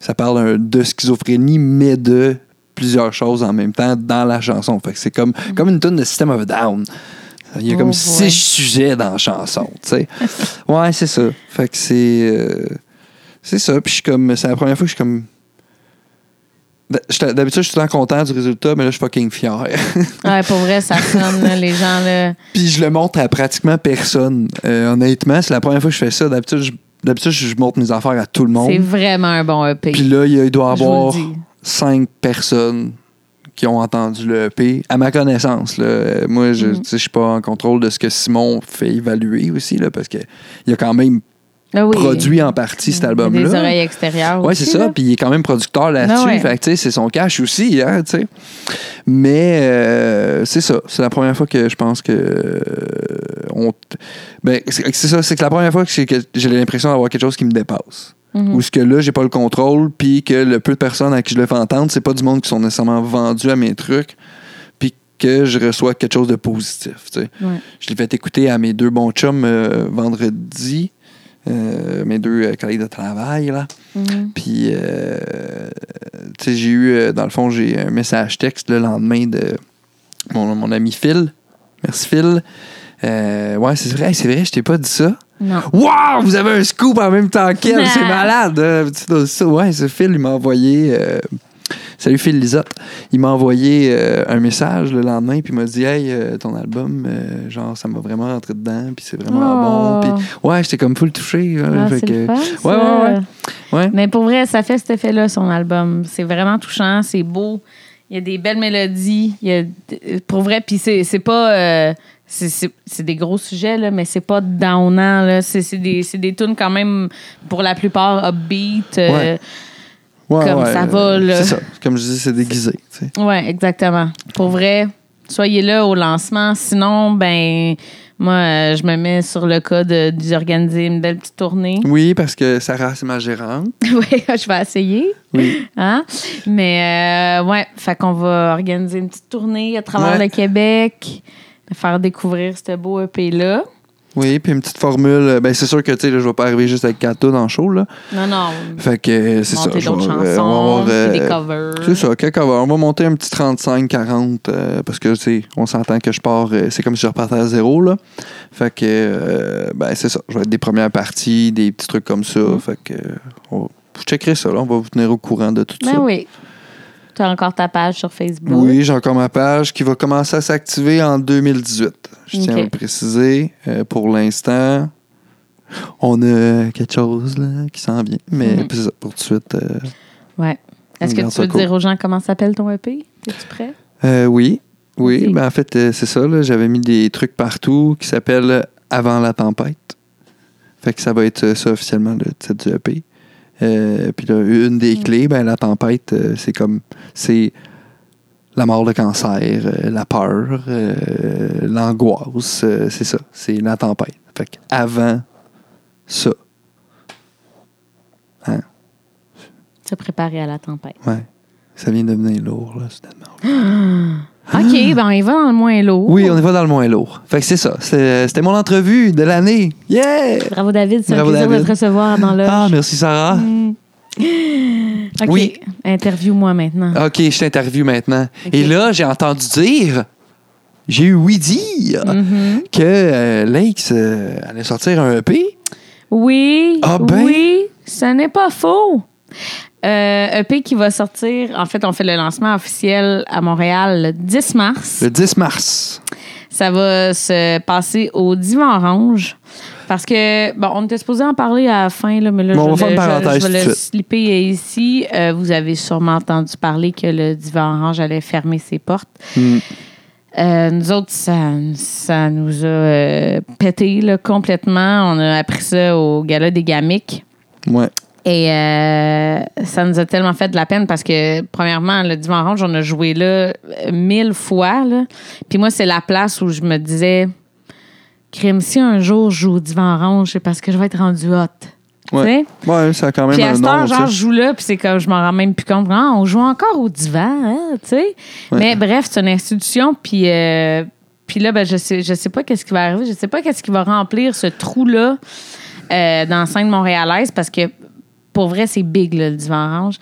ça parle de schizophrénie, mais de plusieurs choses en même temps dans la chanson. Fait que c'est comme, comme une tonne de System of a Down. Il y a Oh comme boy. six sujets dans la chanson, tu sais. ouais, c'est ça. Fait que c'est... euh, c'est ça. Puis je suis comme... C'est la première fois que je suis comme... J'étais- D'habitude, je suis tout content du résultat, mais là, je suis fucking fier. Ouais, pour vrai, ça sonne, là, les gens, là. Puis je le montre à pratiquement personne. Euh, honnêtement, c'est la première fois que je fais ça. D'habitude, je, d'habitude, je montre mes affaires à tout le C'est monde. vraiment un bon EP. Puis là, il doit y avoir cinq personnes qui ont entendu le EP, à ma connaissance. Là. Moi, je Mhm. tu sais, je suis pas en contrôle de ce que Simon fait évaluer aussi, là, parce qu'il a quand même Ah oui. produit en partie cet album-là. Des oreilles extérieures. Oui, c'est ça. Puis il est quand même producteur là-dessus. Ah ouais. Fait que, tu sais, c'est son cash aussi, hein, tu sais. Mais euh, c'est ça. C'est la première fois que je pense que. euh, on t- ben, c'est ça. C'est que la première fois que j'ai l'impression d'avoir quelque chose qui me dépasse. Mhm. Où ce que là, j'ai pas le contrôle, puis que le peu de personnes à qui je le fais entendre, c'est pas du monde qui sont nécessairement vendus à mes trucs, puis que je reçois quelque chose de positif. tu sais. Ouais. Je l'ai fait écouter à mes deux bons chums euh, vendredi, euh, mes deux euh, collègues de travail, là. Mhm. Puis, tu sais, j'ai eu, dans le fond, j'ai un message texte le lendemain de mon, mon ami Phil. Merci Phil. Ouais, c'est vrai, c'est vrai, je t'ai pas dit ça. Wow, vous avez un scoop en même temps qu'elle, c'est malade. euh, ouais, c'est Phil, il m'a envoyé. euh, salut Phil Lisotte. Il m'a envoyé euh, un message le lendemain, puis il m'a dit Hey, euh, ton album, euh, genre, ça m'a vraiment rentré dedans, puis c'est vraiment Oh. bon. Puis, ouais, j'étais comme full touché. euh, Ah, fait que- fun. Ouais, ouais, ouais. Ouais. Mais pour vrai, ça fait cet effet-là, son album. C'est vraiment touchant, c'est beau. Il y a des belles mélodies. Il y a, pour vrai, puis c'est c'est pas. C'est- des gros sujets, là, mais c'est pas downant. C'est des, des tunes quand même, pour la plupart, upbeat. euh, Ouais. Ouais, Comme ouais, ça euh, va, là. C'est ça. Comme je dis, c'est déguisé. tu sais. Ouais, exactement. Pour vrai, soyez là au lancement. Sinon, ben, moi, euh, je me mets sur le cas d'organiser une belle petite tournée. Oui, parce que Sarah, c'est ma gérante. oui, je vais essayer. Oui. Hein? Mais, euh, ouais, fait qu'on va organiser une petite tournée à travers le Québec, faire découvrir ce beau EP-là. Oui, puis une petite formule. euh, Ben, c'est sûr que, tu sais, je vais pas arriver juste avec quatre tunes en show, là. Non, non. Fait que euh, c'est ça. monter je d'autres vais, euh, chansons, on va avoir, des covers. C'est ça, quelques covers. On va monter un petit 35-40 euh, parce que, tu sais, on s'entend que je pars, c'est comme si je repartais à zéro, là. Fait que, ben, c'est ça. Je vais être des premières parties, des petits trucs comme ça. Mm. Fait que, on checkerez ça, là. On va vous tenir au courant de tout Ben ça. oui. Tu as encore ta page sur Facebook? Oui, j'ai encore ma page qui va commencer à s'activer en 2018. Je tiens à le préciser. Euh, pour l'instant, on a quelque chose là, qui s'en vient. Mais c'est ça, pour tout de suite. euh, Ouais. Est-ce que tu veux court. dire aux gens comment s'appelle ton EP? Es-tu prêt? euh, oui. Oui, ben en fait, euh, c'est ça. J'avais mis des trucs partout qui s'appellent Avant la tempête. Fait que ça va être ça officiellement le titre du EP. Euh, puis là, une des Mm. clés, ben la tempête, euh, c'est comme c'est la mort, le cancer, euh, la peur, l'angoisse, c'est ça, c'est la tempête. Fait que avant ça, hein, Se préparer à la tempête. ouais, ça vient de devenir lourd là, soudainement. OK, ben on y va dans le moins lourd. Oui, on y va dans le moins lourd. Fait que c'est ça, c'était mon entrevue de l'année. Yeah! Bravo David, c'est un plaisir de te recevoir dans le. Ah, merci Sarah. Mm. OK. Oui. Interview-moi maintenant. OK, je t'interview maintenant. Et là, j'ai entendu dire, j'ai eu oui dire Mhm. que euh, Lakes euh, allait sortir un EP. Oui. Ah ben? Oui, ce n'est pas faux. Euh, EP qui va sortir. En fait, on fait le lancement officiel à Montréal le 10 mars. Le 10 mars. Ça va se passer au Divan Orange. Parce que, bon, on était supposé en parler à la fin, là, mais là, Bon, on je va vais faire le- une je- vais le slipper ici. Euh, vous avez sûrement entendu parler que le Divan Orange allait fermer ses portes. Hmm. Euh, nous autres, ça, ça nous a euh, pété là, complètement. On a appris ça au Gala des Gamiques. Ouais. Et euh, ça nous a tellement fait de la peine parce que, premièrement, le Divan Orange, on a joué là euh, mille fois. Là. Puis moi, c'est la place où je me disais, crime, si un jour je joue au Divan Orange, c'est parce que je vais être rendu hot. Tu Ouais. sais? Ouais, ça a quand même Puis à heure, nom. genre, tu je joue là, puis c'est comme, je m'en rends même plus compte. Ah, on joue encore au divan, hein, tu sais? Ouais. Mais bref, c'est une institution, puis, euh, puis là, ben, je sais, je sais pas qu'est-ce qui va arriver. Je sais pas qu'est-ce qui va remplir ce trou-là euh, dans la scène montréalaise, parce que pour vrai, c'est big, là, le divan orange.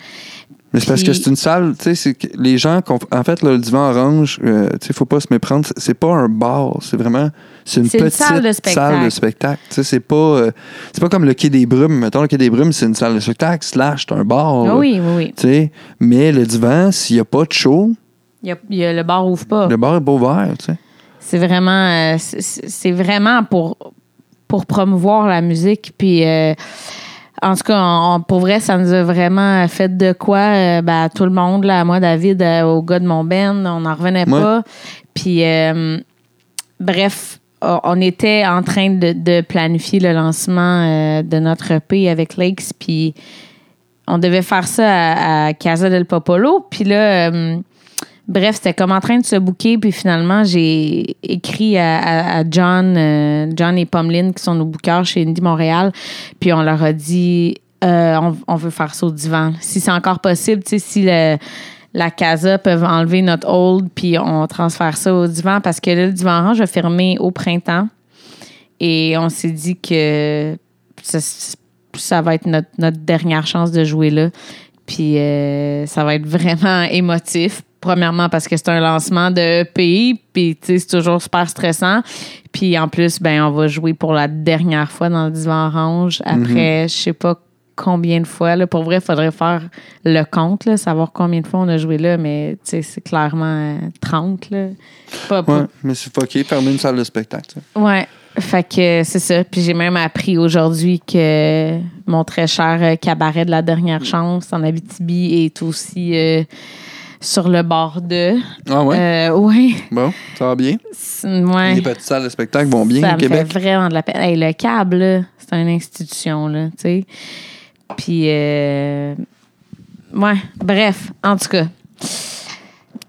Mais c'est parce que c'est une salle, tu sais, les gens, en fait, là, le divan orange, euh, tu sais, faut pas se méprendre, c'est- pas un bar, c'est vraiment, c'est une petite salle de spectacle. salle de spectacle. Tu sais, c'est pas, euh, c'est pas comme le Quai des Brumes. Mettons, le Quai des Brumes, c'est une salle de spectacle, slash, c'est un bar. Ah oui, oui, oui. Tu sais, mais le divan, s'il y a pas de show, y a, y a- le bar ouvre pas. le bar est pas ouvert, tu sais. C'est vraiment, euh, c'est vraiment pour, pour promouvoir la musique. Puis, euh, en tout cas, on- on- pour vrai, ça nous a vraiment fait de quoi euh, ben, tout le monde, là, à moi, David, euh, au gars de mon band, on n'en revenait Ouais. pas. Puis, euh, bref, on était en train de, de planifier le lancement de notre EP avec Lakes. Puis, on devait faire ça à, à Casa del Popolo. Puis là, bref, c'était comme en train de se bouquer. Puis finalement, j'ai écrit à, John, euh, John et Pommeline, qui sont nos bookers chez Indie Montréal. Puis on leur a dit euh, on, veut faire ça au divan. Si c'est encore possible, si la casa peuvent enlever notre hold puis on transfère ça au divan parce que là, le divan orange a fermé au printemps et on s'est dit que ça, va être notre, notre dernière chance de jouer là. Puis euh, ça va être vraiment émotif. Premièrement parce que c'est un lancement de EP, puis tu sais, c'est toujours super stressant. Puis en plus, ben on va jouer pour la dernière fois dans le divan orange. Après, je sais pas combien de fois. Là. Pour vrai, il faudrait faire le compte, là, savoir combien de fois on a joué là, mais c'est clairement euh, 30. Là. Pas, pas- Ouais, mais c'est fucké, fermer une salle de spectacle. ça. Ouais. Fait que c'est ça. Puis j'ai même appris aujourd'hui que mon très cher euh, cabaret de la dernière chance en Abitibi est aussi euh, sur le bord de. Ah ouais? Euh, ouais. Bon, ça va bien? Ouais. Les petites salles de spectacle vont bien ça au Québec? fait vraiment de la peine. Hey, le câble, c'est une institution, là, tu sais. Puis, euh, ouais, bref, en tout cas.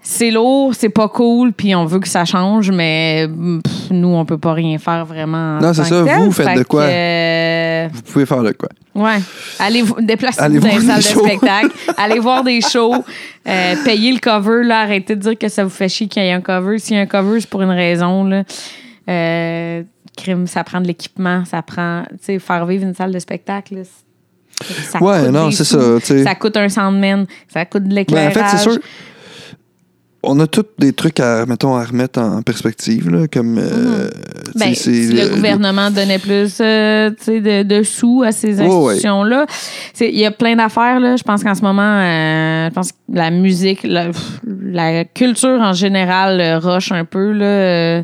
C'est lourd, c'est pas cool, puis on veut que ça change, mais pff, nous, on peut pas rien faire vraiment. en Non, c'est ça. tel. Vous faites Fait de quoi? que, euh, Vous pouvez faire de quoi? Ouais. Allez vous déplacez-vous dans les salles des de spectacle. Allez voir des shows. Euh, payez le cover. Là. Arrêtez de dire que ça vous fait chier qu'il y ait un cover. S'il y a un cover, c'est pour une raison. Là. Euh, crime, ça prend de l'équipement. Ça prend. Tu sais, faire vivre une salle de spectacle. ça Ouais, coûte non, c'est ça. Ça coûte un soundman. Ça coûte de Ben, en l'éclairage. fait, c'est sûr. On a tous des trucs à, mettons, à remettre en perspective, là, comme. euh, tu sais, Ben, si le, gouvernement donnait plus euh, tu sais, de, de sous à ces institutions-là. C'est- Il y a plein d'affaires. là. Je pense qu'en ce moment, euh, je pense que la musique, la, culture en général euh, rush un peu. Là, euh,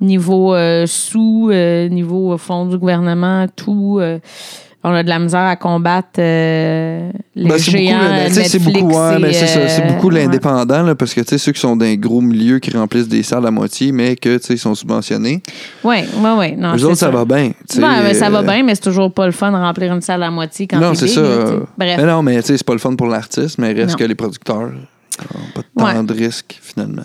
niveau euh, sous, euh, niveau fonds du gouvernement, tout. euh, on a de la misère à combattre euh, les Ben, beaucoup, géants sais, c'est beaucoup, ouais, ben, c'est euh, beaucoup l'indépendant, parce que, tu sais, ceux qui sont dans un gros milieu qui remplissent des salles à moitié, mais que, ils sont subventionnés. Ouais, ouais, ouais. Non, c'est autres, ça va bien. mais ça va bien, mais c'est toujours pas le fun de remplir une salle à moitié quand Non, c'est ça. là, Bref. Mais non, mais c'est pas le fun pour l'artiste, mais reste Non. que les producteurs pas tant Ouais. de risques, finalement.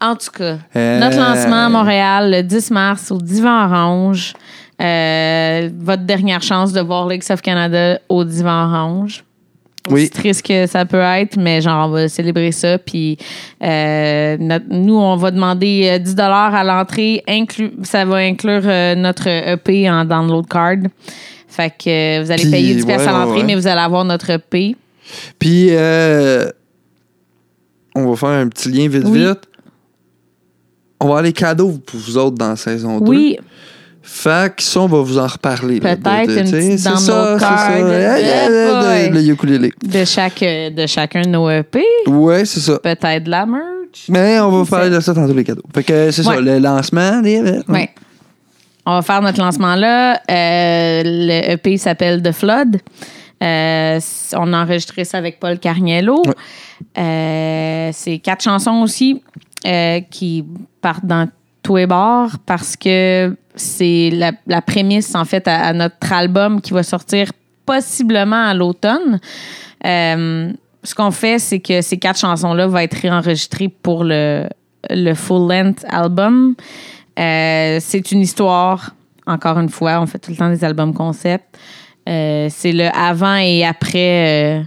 En tout cas, Euh, notre lancement à Montréal le 10 mars au Divan Orange. Euh, votre dernière chance de voir l'X of Canada au Divan Orange. Oui. Aussi triste que ça peut être, mais genre, on va célébrer ça. Puis, euh, notre- nous, on va demander euh, 10 à l'entrée. Ça va inclure euh, notre EP en download card. Fait que euh, vous allez Puis, payer 10 pièces à ouais, l'entrée, ouais. mais vous allez avoir notre EP. Puis, euh, on va faire un petit lien vite, Oui. vite. On va avoir les cadeaux pour vous autres dans la saison 2. Oui, Fait que ça, on va vous en reparler. Peut-être de- de- une petite ça, hey, boy. Le ukulélé. de, chaque, euh, de chacun de nos EP. Ouais, c'est ça. Peut-être de la merch. Mais on va parler de ça tantôt, les cadeaux. Fait que c'est ça, le lancement. des- Oui. On va faire notre lancement là. Euh, le EP s'appelle The Flood. Euh, on a enregistré ça avec Paul Carniello. Ouais. Euh, c'est quatre chansons aussi euh, qui partent dans tous les bords parce que c'est la, la prémisse en fait à, notre album qui va sortir possiblement à l'automne. Euh, ce qu'on fait, c'est que ces quatre chansons-là vont être réenregistrées pour le, le full-length album. Euh, c'est une histoire, encore une fois, on fait tout le temps des albums concept. Euh, c'est le avant et après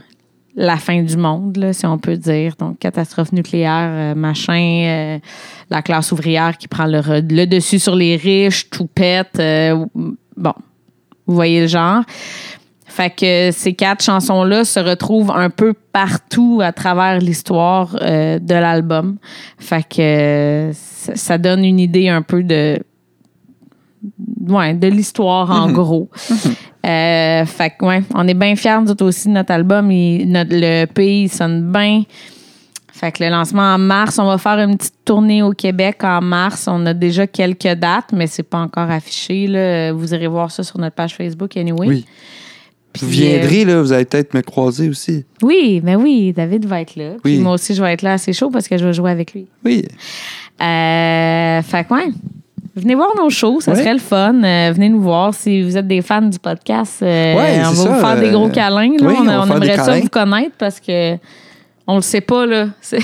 la fin du monde, là, si on peut dire. Donc, catastrophe nucléaire, euh, machin, euh, la classe ouvrière qui prend le, le dessus sur les riches, tout pète. euh, bon, vous voyez le genre. Fait que ces quatre chansons-là se retrouvent un peu partout à travers l'histoire euh, de l'album. Fait que euh, ça donne une idée un peu de ouais, de l'histoire en gros. Euh, fait que ouais, on est bien fiers nous autres aussi de notre album. Il- notre, le pays sonne bien. Fait que le lancement en mars, on va faire une petite tournée au Québec en mars. On a déjà quelques dates, mais c'est pas encore affiché. Là. Vous irez voir ça sur notre page Facebook anyway. Oui. Puis, Vous viendrez, là, vous allez peut-être me croiser aussi. euh, oui, mais oui, David va être là. Puis Oui. moi aussi, je vais être là assez chaud parce que je vais jouer avec lui. Oui. Euh, fait que ouais. Venez voir nos shows, ça Ouais. serait le fun. Euh, venez nous voir si vous êtes des fans du podcast. euh, Ouais, on va vous faire des euh, gros câlins. là. oui, on, aimerait ça vous connaître parce que on le sait pas, là.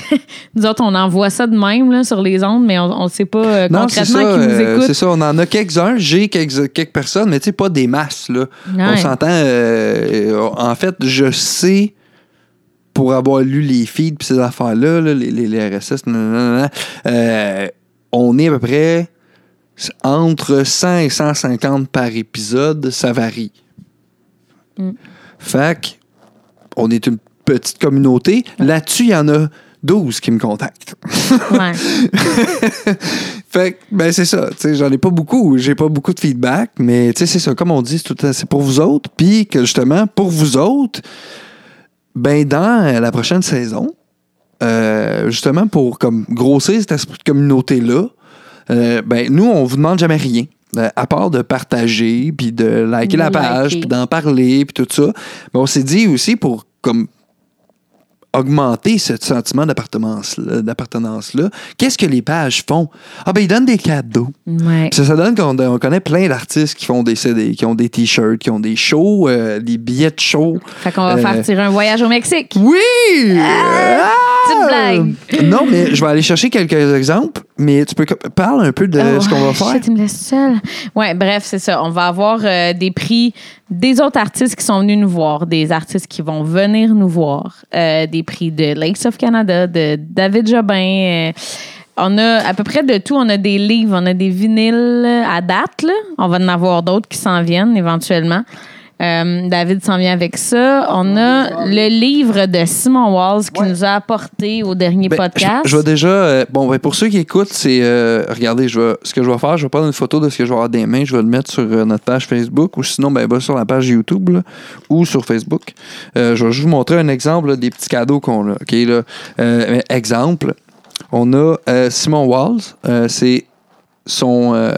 Nous autres, on envoie ça de même, là, sur les ondes, mais on, le sait pas euh, Non, c'est concrètement ça. qui nous euh, écoute. c'est ça. On en a quelques-uns. J'ai quelques, quelques personnes, mais tu sais, pas des masses, là. On s'entend. euh, en fait, je sais, pour avoir lu les feeds puis ces affaires-là, là, les, les, les RSS, nanana, euh, on est à peu près entre 100 et 150 par épisode. Ça varie. Mm. Fait on est une petite communauté. Là-dessus, il y en a 12 qui me contactent. Ouais. Fait que, ben c'est ça. Tu sais, j'en ai pas beaucoup. J'ai pas beaucoup de feedback, mais tu sais, c'est ça. Comme on dit, c'est pour vous autres. Puis que justement, pour vous autres, ben dans la prochaine saison, euh, justement pour comme grossir cet esprit de communauté-là, euh, ben nous, on vous demande jamais rien. Euh, à part de partager, puis de liker De la page, puis d'en parler, puis tout ça. Mais on s'est dit aussi pour comme augmenter ce sentiment d'appartenance-là, qu'est-ce que les pages font? Ah ben, ils donnent des cadeaux. Ouais. Ça, ça donne qu'on on connaît plein d'artistes qui font des CD, qui ont des t-shirts, qui ont des shows, euh, des billets de show. Fait qu'on va Euh, faire tirer un voyage au Mexique. Oui! Ah! petite blague. Non, mais je vais aller chercher quelques exemples, mais tu peux co- parle un peu de Oh, ce qu'on va faire. il me laisse seule. Ouais, bref, c'est ça. On va avoir euh, des prix des autres artistes qui sont venus nous voir, des artistes qui vont venir nous voir, euh, des prix de Lakes of Canada, de David Jobin. euh, on a à peu près de tout. On a des livres, on a des vinyles à date. On va en avoir d'autres qui s'en viennent éventuellement. Euh, David s'en vient avec ça. On a le livre de Simon Walls qui nous a apporté au dernier Ben, podcast. Je, je vais déjà. euh, bon, ben, pour ceux qui écoutent, c'est. euh, regardez, je vais, ce que je vais faire, je vais prendre une photo de ce que je vais avoir des mains, je vais le mettre sur euh, notre page Facebook ou sinon, ben, va sur la page YouTube là, ou sur Facebook. Je vais juste vous montrer un exemple là, des petits cadeaux qu'on a. OK, là. Exemple, on a Simon Walls. c'est son.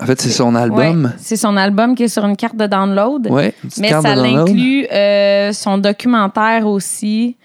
Euh, en fait, c'est son album. Ouais, c'est son album qui est sur une carte de download. Petite Mais carte ça de download. l'inclut euh, son documentaire aussi.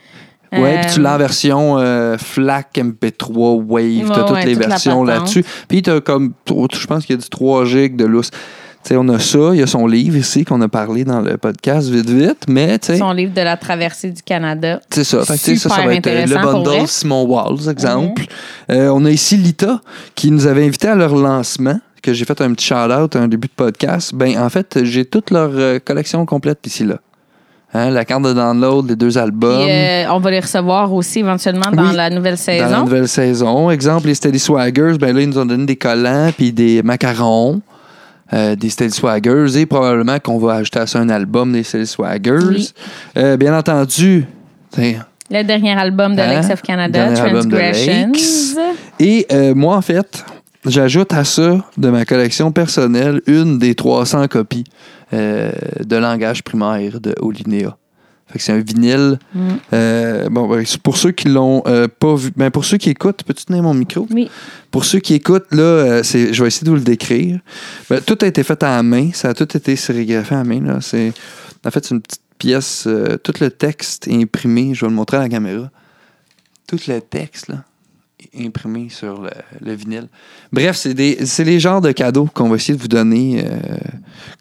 Ouais, Euh, puis tu l'as en version euh, FLAC, MP3, Wave, t'as Ouais, toutes ouais, les toute versions là-dessus. Puis t'as comme, je pense qu'il y a du 3 gigs de lousse. Tu sais, on a ça, il y a son livre ici qu'on a parlé dans le podcast vite vite, mais tu sais, Son livre de la traversée du Canada. c'est ça. Fait que, ça, ça va être euh, le bundle. Mhm. Simon Walls, exemple. Euh, on a ici Lita qui nous avait invité à leur lancement que j'ai fait un petit shout-out à un début de podcast. Ben, en fait, j'ai toute leur euh, collection complète ici, là. Hein, la carte de download, les deux Puis, albums. euh, on va les recevoir aussi éventuellement dans Oui, la nouvelle Dans la saison. nouvelle saison. Exemple, les Steady Swaggers, ben là, ils nous ont donné des collants puis des macarons. euh, des Steady Swaggers et probablement qu'on va ajouter à ça un album des Steady Swaggers. Oui. Euh, bien entendu, Le dernier album de Hein? Lakes of Canada, de Transgressions. Et euh, moi, en fait, j'ajoute à ça de ma collection personnelle une des 300 copies euh, de langage primaire de Olinéa. Fait que c'est un vinyle. Mm. Euh, bon, ben, pour ceux qui l'ont euh, pas vu, ben, pour ceux qui écoutent, peux-tu tenir mon micro? Oui. Pour ceux qui écoutent, là, c'est, je vais essayer de vous le décrire. Ben, tout a été fait à la main. Ça a tout été sérigraphié à la main. Là. C'est, en fait, c'est une petite pièce. tout le texte est imprimé. Je vais le montrer à la caméra. Tout le texte, là, imprimé sur le, le vinyle. Bref, c'est, des, les genres de cadeaux qu'on va essayer de vous donner euh,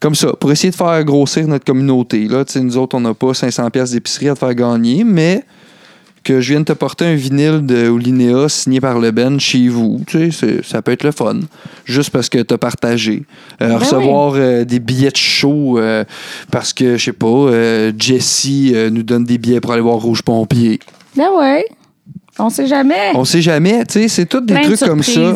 comme ça, pour essayer de faire grossir notre communauté. Là, nous autres, on n'a pas 500 pièces d'épicerie à te faire gagner, mais que je viens de te porter un vinyle de Olinéa signé par le Ben chez vous. Tu sais, ça peut être le fun. Juste parce que tu as partagé. Euh, Ben recevoir euh, des billets de show euh, parce que, je sais pas, Jessie nous donne des billets pour aller voir Rouge Pompier. Ben ouais. On sait jamais. On sait jamais. Tu sais, c'est tous des Plein de trucs comme ça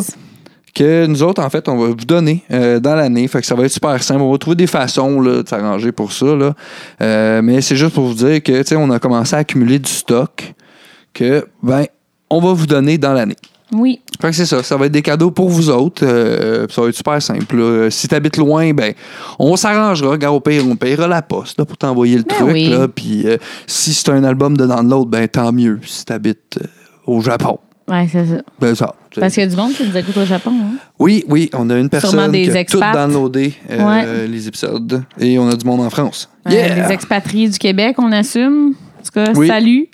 que nous autres, en fait, on va vous donner euh, dans l'année. Fait que ça va être super simple. On va trouver des façons là, de s'arranger pour ça. Là. Euh, mais c'est juste pour vous dire que, tu sais, on a commencé à accumuler du stock que, ben, on va vous donner dans l'année. Oui. Fait que c'est ça. Ça va être des cadeaux pour vous autres. euh, ça va être super simple. là. Si t'habites loin, ben, on s'arrangera. Regarde, au pire, on payera la poste là, pour t'envoyer le Ben truc. oui. là. Puis euh, si c'est un album de download, ben, tant mieux. Si t'habites euh, au Japon, Ouais, c'est ça. ben, ça. Parce qu'il y a du monde qui nous écoute au Japon. Hein? Oui, oui, on a une personne des qui a tout downloadé euh, Ouais. les épisodes et on a du monde en France. Euh, Yeah! les expatriés du Québec, on assume. En tout cas, Oui. salut.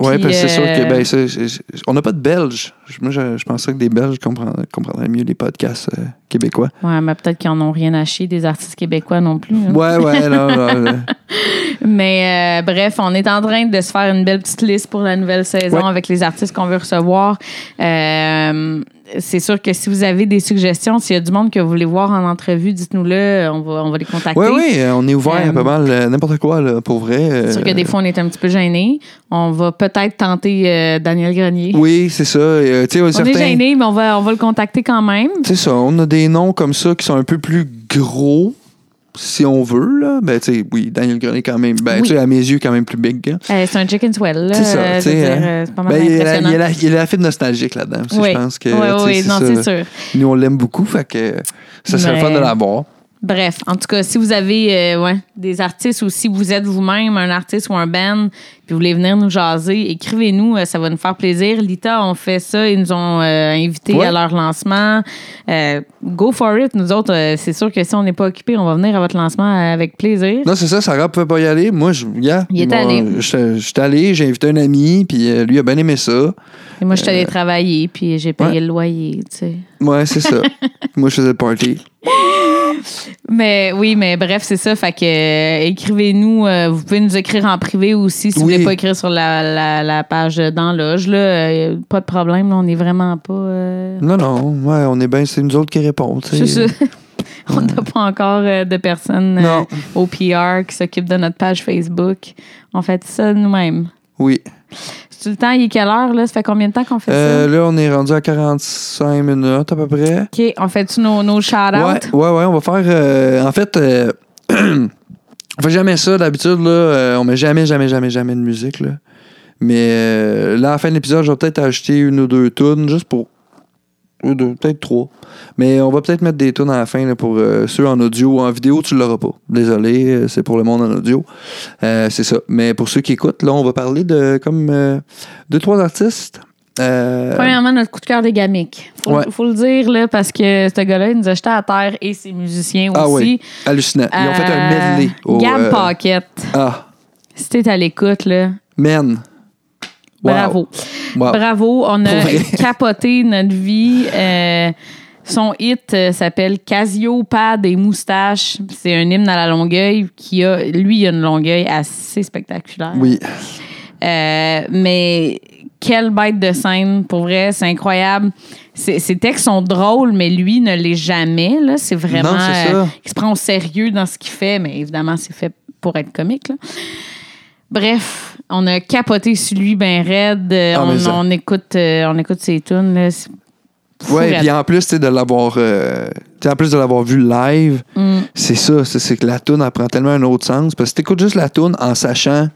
Oui, parce que c'est sûr que euh, ben, on n'a pas de Belges. Moi, je, je pensais que des Belges comprendraient, comprendraient mieux les podcasts euh, québécois. Ouais, mais peut-être qu'ils en ont rien à chier des artistes québécois non plus. hein. Ouais, ouais, non, non, non. Mais euh, bref, on est en train de se faire une belle petite liste pour la nouvelle saison Ouais. avec les artistes qu'on veut recevoir. Euh, c'est sûr que si vous avez des suggestions, s'il y a du monde que vous voulez voir en entrevue, dites-nous-le. On va, on va les contacter. Oui, oui, on est ouvert Euh, à pas mal, euh, n'importe quoi, là, pour vrai. euh, C'est sûr que des fois, on est un petit peu gêné. On va peut-être tenter euh, Daniel Grenier. Oui, c'est ça. euh, on certains- est gêné, mais on va, on va le contacter quand même. C'est ça, on a des noms comme ça qui sont un peu plus gros, si on veut, là. Ben, tu sais, oui, Daniel Grenier, quand même. Ben, Oui. tu sais, à mes yeux, quand même plus big. hein. Euh, c'est un chicken swell. C'est ça, Euh, c'est pas mal Ben, il y a la- impressionnant. il y a la- il y a la fibre nostalgique là-dedans. Oui. Je pense que. Oui, oui, non, c'est sûr. Nous, on l'aime beaucoup, fait que ça serait Mais- le fun de l'avoir. Bref, en tout cas, si vous avez euh, ouais, des artistes ou si vous êtes vous-même un artiste ou un band, puis vous voulez venir nous jaser, écrivez-nous, euh, ça va nous faire plaisir. Lita ont fait ça, ils nous ont euh, invités Ouais. à leur lancement. Go for it, nous autres, c'est sûr que si on n'est pas occupés, on va venir à votre lancement avec plaisir. Non, c'est ça, Sarah pouvait pas y aller. Moi, je, yeah, Il est allé. J'étais allé, j'ai invité un ami, puis lui a bien aimé ça. Et moi, je suis allée travailler, puis j'ai payé ouais. le loyer, tu sais. Ouais, c'est ça. moi, je faisais le party. Mais oui, mais bref, c'est ça. Fait que euh, écrivez-nous. euh, vous pouvez nous écrire en privé aussi si vous Oui. voulez pas écrire sur la, la, la page dans Loge. Là, Euh, pas de problème. Là, on n'est vraiment pas. Non, non, ouais, on est bien, c'est nous autres qui répondons. c'est ça. on n'a pas encore de personnes au PR qui s'occupent de notre page Facebook. On fait ça nous-mêmes. Oui. Le temps, il est quelle heure, là? Ça fait combien de temps qu'on fait Euh, là, on est rendu à 45 minutes à peu près. ça? OK, on fait-tu nos, nos Ouais, shout-outs? ouais, ouais, on va faire. euh, en fait, euh, on fait jamais ça d'habitude. Là, euh, on met jamais, jamais, jamais, jamais de musique. Là. Mais là, à la fin de l'épisode, je vais peut-être acheter une ou deux tunes juste pour. Ou deux, peut-être trois. Mais on va peut-être mettre des tunes à la fin là, pour euh, ceux en audio. En vidéo, tu l'auras pas. Désolé, euh, c'est pour le monde en audio. Euh, c'est ça. Mais pour ceux qui écoutent, là, on va parler de comme euh, deux, trois artistes. Premièrement, notre coup de cœur des gamiques. Faut, Ouais. faut le dire, là, parce que ce gars-là, il nous a jeté à terre et ses musiciens Ah aussi. oui, hallucinant. Ils ont fait un medley. au, Gab Pocket. Ah, Si t'es à l'écoute, là, man. Bravo. Wow. Bravo. On a capoté notre vie. Euh, son hit euh, s'appelle Casio, Pad et Moustache. C'est un hymne à la Longueuil qui a, lui, il a une Longueuil assez spectaculaire. Oui. Euh, mais quelle bête de scène, pour vrai, c'est incroyable. Ses, textes sont drôles, mais lui ne l'est jamais. C'est vraiment. Non, il se prend au sérieux dans ce qu'il fait, mais évidemment, c'est fait pour être comique. là. Bref, on a capoté sur lui, ben raide. Euh, Ah, on, mais ça. on écoute, euh, on écoute ses tunes. là. C'est fou Ouais, raide. puis en plus, tu sais, de l'avoir, euh, tu sais, en plus de l'avoir vu live, Mm. c'est ça, c'est c'est que la tune elle prend tellement un autre sens. Parce que tu écoutes juste la tune en sachant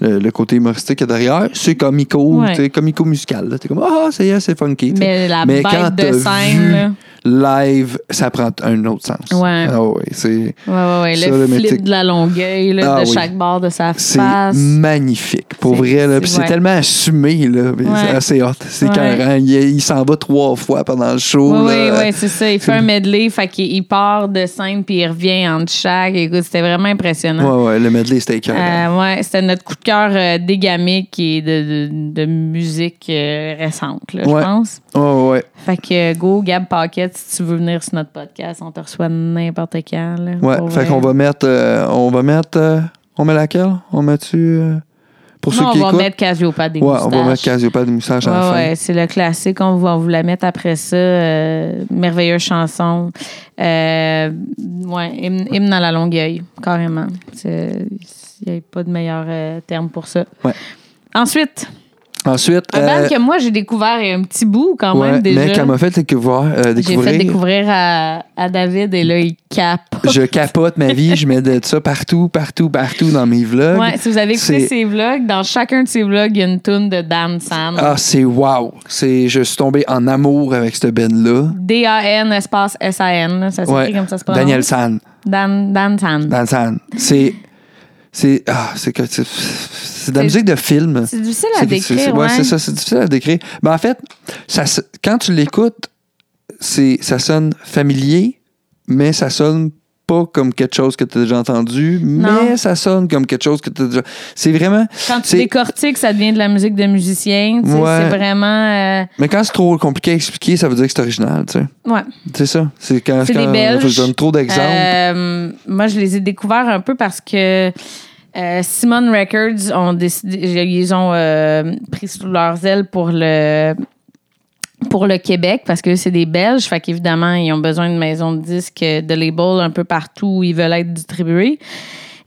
le, le côté humoristique qu'il y a derrière, c'est comico, Ouais. comico musical. T'es comme ah, c'est yeah, c'est funky. Mais la Mais quand bête de t'as scène, vu là. Live, ça prend un autre sens. Ouais. Ah ouais, c'est Ouais, ouais, ouais. Ça, le le flip de la longueuil, là, Ah de oui. chaque bord de sa c'est face. magnifique. Pour C'est- vrai, là. c'est- Puis c'est ouais. tellement assumé, là. C'est assez hot. C'est Ouais. carré. Il, il s'en va trois fois pendant le show. Oui, oui, c'est ça. Il fait un medley, fait qu'il il part de scène puis il revient entre chaque. Écoute, c'était vraiment impressionnant. Ouais, ouais, le medley, c'était écœurant. Euh, ouais, c'était notre coup de cœur euh, d'égamique et de, de, de musique euh, récente, là, Ouais. je pense. Ouais, ouais. Fait que euh, go, Gab Pocket, si tu veux venir sur notre podcast, on te reçoit n'importe quand. Là, Ouais, pour fait vrai. qu'on va mettre. euh, on va mettre. euh, on met laquelle? On met-tu. euh, pour ceux Non, qui on va écoutent? mettre Cassiopeia des Ouais, on va mettre Cassiopeia de moustache à la Ouais, ouais, c'est le classique. On va vous la mettre après ça. Euh, merveilleuse chanson. Euh, ouais, hymne, hymne à la longueuil, carrément. C'est- Il n'y a pas de meilleur euh, terme pour ça. Ouais. Ensuite, Ensuite. un euh, band que moi, j'ai découvert il y a un petit bout quand ouais, même déjà. mais qu'elle m'a fait découvrir. euh, j'ai découvrir fait découvrir à, à David et là, il capote. je capote ma vie, je mets de ça partout, partout, partout dans mes vlogs. Ouais, si vous avez écouté ses vlogs, dans chacun de ses vlogs, il y a une toune de Dan San. Ah, c'est wow. C'est, je suis tombé en amour avec cette band-là. D-A-N espace S-A-N. Ça s'écrit Ouais. comme ça se prononce. Daniel San. Dan, Dan San. Dan San. C'est. C'est. Ah, c'est que. C'est, c'est de la musique de film. C'est difficile à décrire, c'est- ouais. c'est ça, c'est difficile à décrire. Mais en fait, ça, quand tu l'écoutes, c'est, ça sonne familier, mais ça sonne pas comme quelque chose que tu as déjà entendu, Non. mais ça sonne comme quelque chose que tu as déjà. C'est vraiment. Quand tu décortiques, ça devient de la musique de musicien. tu sais, Ouais. C'est vraiment. euh, Mais quand c'est trop compliqué à expliquer, ça veut dire que c'est original, tu sais. ouais. C'est ça. C'est quand, C'est quand des Belges. je donne trop d'exemples. Euh, moi, je les ai découverts un peu parce que Euh, Simon Records ont décidé, ils ont euh, pris sous leurs ailes pour le pour le Québec parce que c'est des Belges, fait qu'évidemment ils ont besoin de maisons de disques, de labels un peu partout où ils veulent être distribués.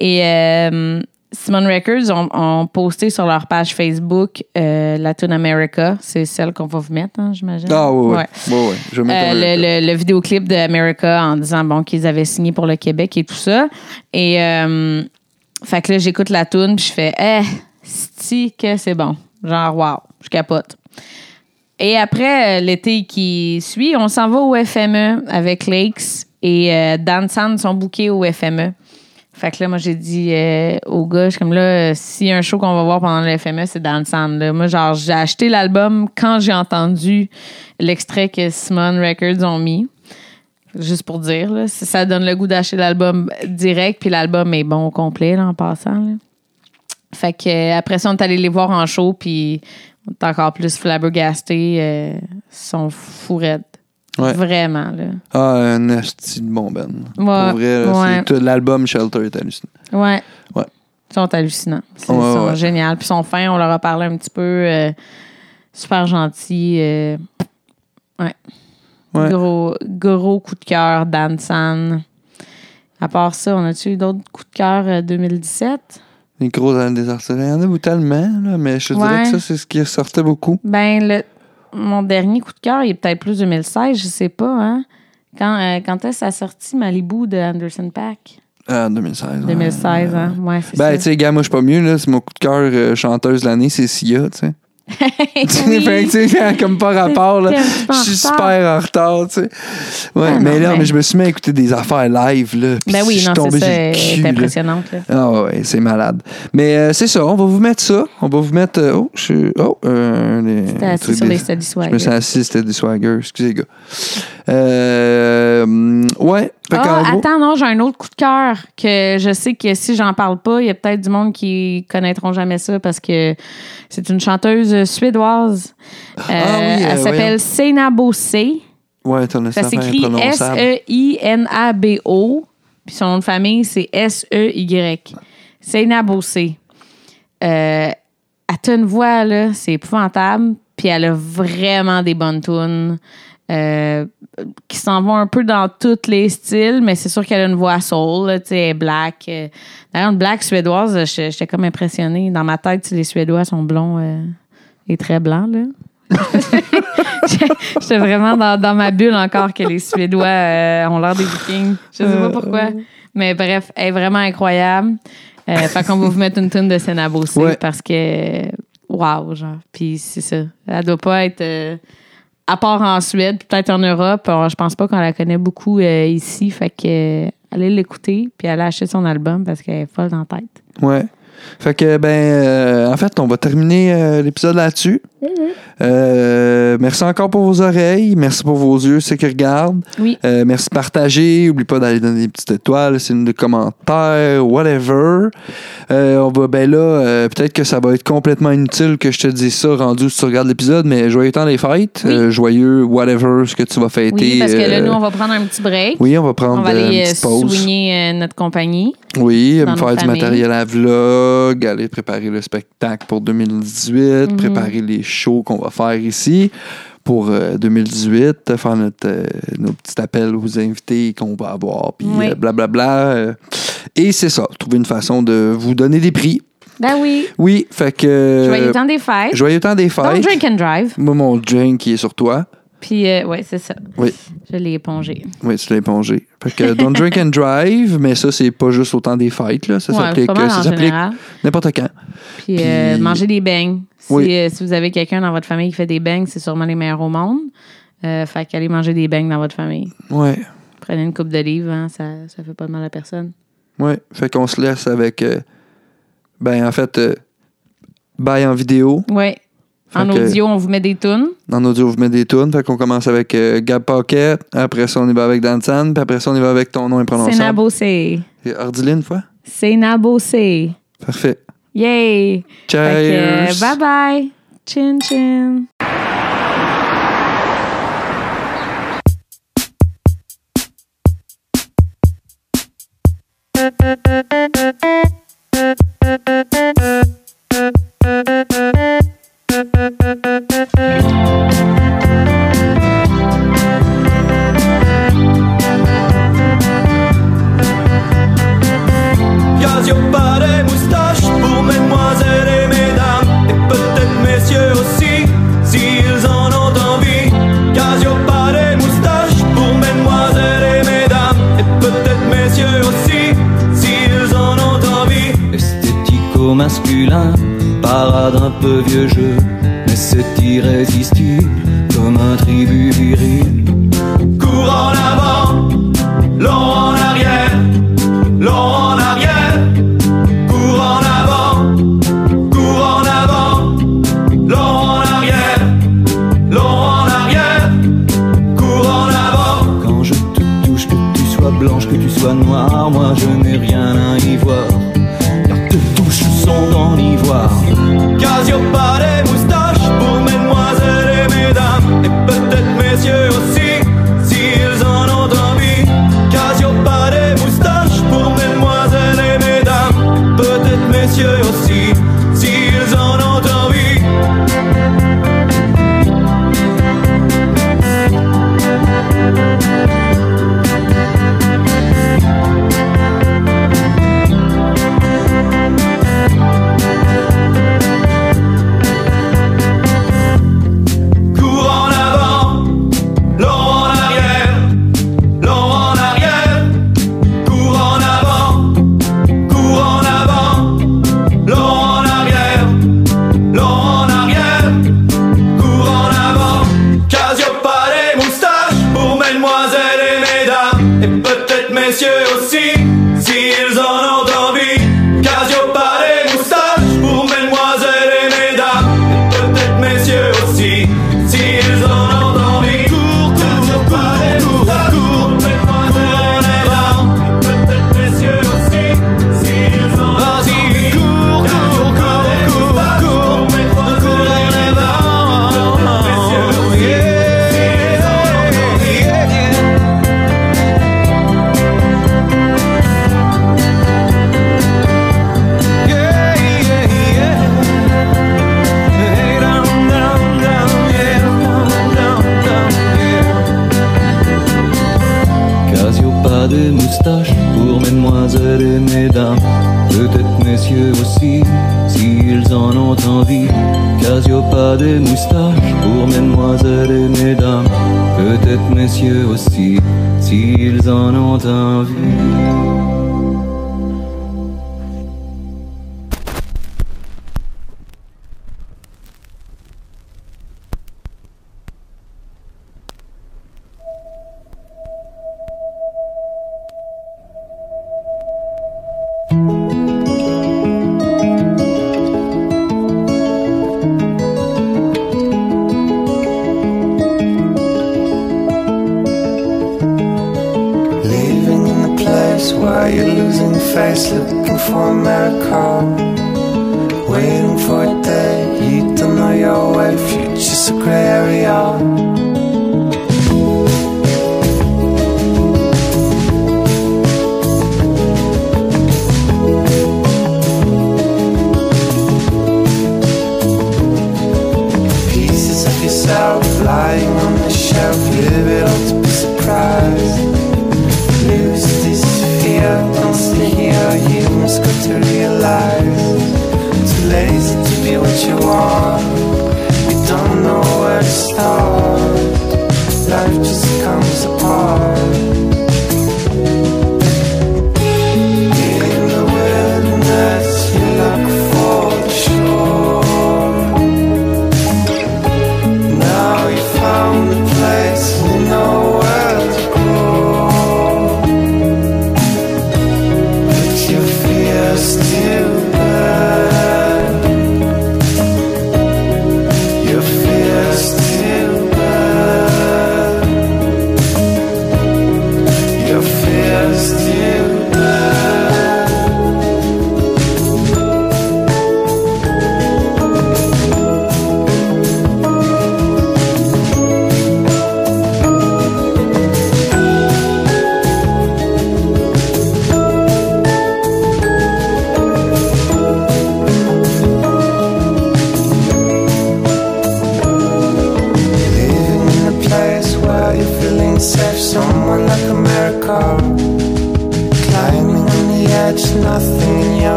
Et euh, Simon Records ont, ont posté sur leur page Facebook euh, la tune America, c'est celle qu'on va vous mettre, hein, j'imagine. Ah, oui, oui. Ouais. Ouais, ouais. Je vais mettre Euh, le, le- le vidéoclip de America en disant bon qu'ils avaient signé pour le Québec et tout ça. Et euh, fait que là j'écoute la tune puis je fais eh si que c'est bon. Genre wow, je capote. Et après euh, l'été qui suit, on s'en va au FME avec Lakes et euh, Dan Sand sont bookés au FME. Fait que là, moi, j'ai dit euh, au gars, je suis comme là, s'il y a un show qu'on va voir pendant le FME, c'est Dan Sand. Moi, genre, j'ai acheté l'album quand j'ai entendu l'extrait que Simon Records ont mis. Juste pour dire, là, ça donne le goût d'acheter l'album direct, puis l'album est bon au complet, là, en passant. Fait que après ça, on est allé les voir en show, puis on est encore plus flabbergastés. Euh, ils sont fourrettes. Ouais. Vraiment, là. Ah, un esti de bon Ben. Pour vrai, ouais. l'album Shelter est hallucinant. Ouais. Ouais. Ils sont hallucinants. Ils sont géniaux. Puis ils sont fins. On leur a parlé un petit peu. euh, super gentils. euh, ouais. Gros, gros coup de cœur, Dan San. À part ça, on a-tu eu d'autres coups de cœur euh, 2017? Les gros artistes. Il y en a beaucoup tellement, là, mais je te dirais que ça, c'est ce qui ressortait beaucoup. Ben, le, mon dernier coup de cœur, il est peut-être plus 2016, je sais pas. Hein? Quand, euh, quand est-ce que ça a sorti Malibu de Anderson Pack? En 2016. ouais. 2016, hein? Ouais, c'est Ben, tu sais, gars, moi, je suis pas mieux, là. C'est mon coup de cœur euh, chanteuse de l'année, c'est Sia, tu sais. Oui. Fait que, tu sais, comme pas rapport, là. Je suis super en retard, tu sais. Ouais, Ah, mais non, là, mais- mais je me suis mis à écouter des affaires live, là. Ben oui, non, c'est impressionnante. Là. Ah ouais, c'est malade. Mais euh, c'est ça, on va vous mettre ça. On va vous mettre. euh, oh, je suis. Oh, euh, les, assis sur des- les study Je me suis assis, des swagger. Excusez, gars. Euh, ouais. Ah, attends, non, j'ai un autre coup de cœur que je sais que si j'en parle pas, il y a peut-être du monde qui connaîtront jamais ça parce que c'est une chanteuse suédoise. Euh, oui, euh, elle s'appelle voyons. Seina Bossé. Ouais, ton Ça s'écrit. S-E-I-N-A-B-O. Puis son nom de famille, c'est S-E-Y. Seina Bossé. Euh, elle a une voix, là, c'est épouvantable. Puis elle a vraiment des bonnes tunes euh, qui s'en vont un peu dans tous les styles, mais c'est sûr qu'elle a une voix soul, tu sais, black. euh. D'ailleurs, une black suédoise, j'étais comme impressionnée. Dans ma tête, tu sais, les Suédois sont blonds euh, et très blancs, là. J'étais vraiment dans, dans ma bulle encore que les Suédois euh, ont l'air des Vikings. Je sais pas pourquoi. Mais bref, elle est vraiment incroyable. Euh, fait qu'on va vous mettre une tune de Senna Bossé Ouais. parce que, wow, genre. Puis c'est ça. Elle doit pas être. À part en Suède, peut-être en Europe, je pense pas qu'on la connaît beaucoup euh, ici. Fait que euh, allez l'écouter, puis allez acheter son album parce qu'elle est folle la tête. Ouais. Fait que, ben, euh, en fait, on va terminer euh, l'épisode là-dessus. Euh, merci encore pour vos oreilles. Merci pour vos yeux, ceux qui regardent. Oui. Euh, merci de partager. N'oublie pas d'aller donner des petites étoiles, c'est une des commentaires, whatever. Euh, on va, ben là, peut-être que ça va être complètement inutile que je te dise ça rendu si tu regardes l'épisode, mais joyeux temps des fêtes. Oui. Joyeux, whatever, ce que tu vas fêter. Oui, parce que là, nous, on va prendre un petit break. oui, on va prendre on va aller une petite pause. soigner euh, notre compagnie. Oui, me faire du matériel à vlog, aller préparer le spectacle pour 2018, Mhm. préparer les shows qu'on va faire ici pour euh, 2018, faire notre, euh, nos petits appels aux invités qu'on va avoir, puis Oui. euh, blablabla. euh. et c'est ça, trouver une façon de vous donner des prix. Ben oui. Oui, fait que... Joyeux temps des fêtes. Joyeux temps des fêtes. drink and drive. Moi, mon drink qui est sur toi. Puis, euh, ouais, c'est ça. Oui. Je l'ai épongé. Oui, tu l'as épongé. Fait que don't drink and drive, mais ça, c'est pas juste au temps des fêtes, là. Ça Ouais, s'applique général. n'importe quand. Puis, euh, Puis- manger des beignes. Si, Oui. euh, si vous avez quelqu'un dans votre famille qui fait des beignes, c'est sûrement les meilleurs au monde. Euh, fait qu'allez manger des beignes dans votre famille. Ouais. Prenez une coupe d'olive, hein, ça, ça fait pas de mal à personne. Ouais, fait qu'on se laisse avec. euh, ben, en fait, euh, bye en vidéo. Ouais. Fait En que- audio, on vous met des tunes. En audio, vous mettez des tunes. Fait qu'on commence avec euh, Gab Pocket. Après ça, on y va avec Dansan. Puis après ça, on y va avec ton nom C'est imprononçable. Nabossé. Et Ardilin, une fois? C'est Nabossé. Parfait. Yay! Que, euh, Cheers. bye bye. Chin chin.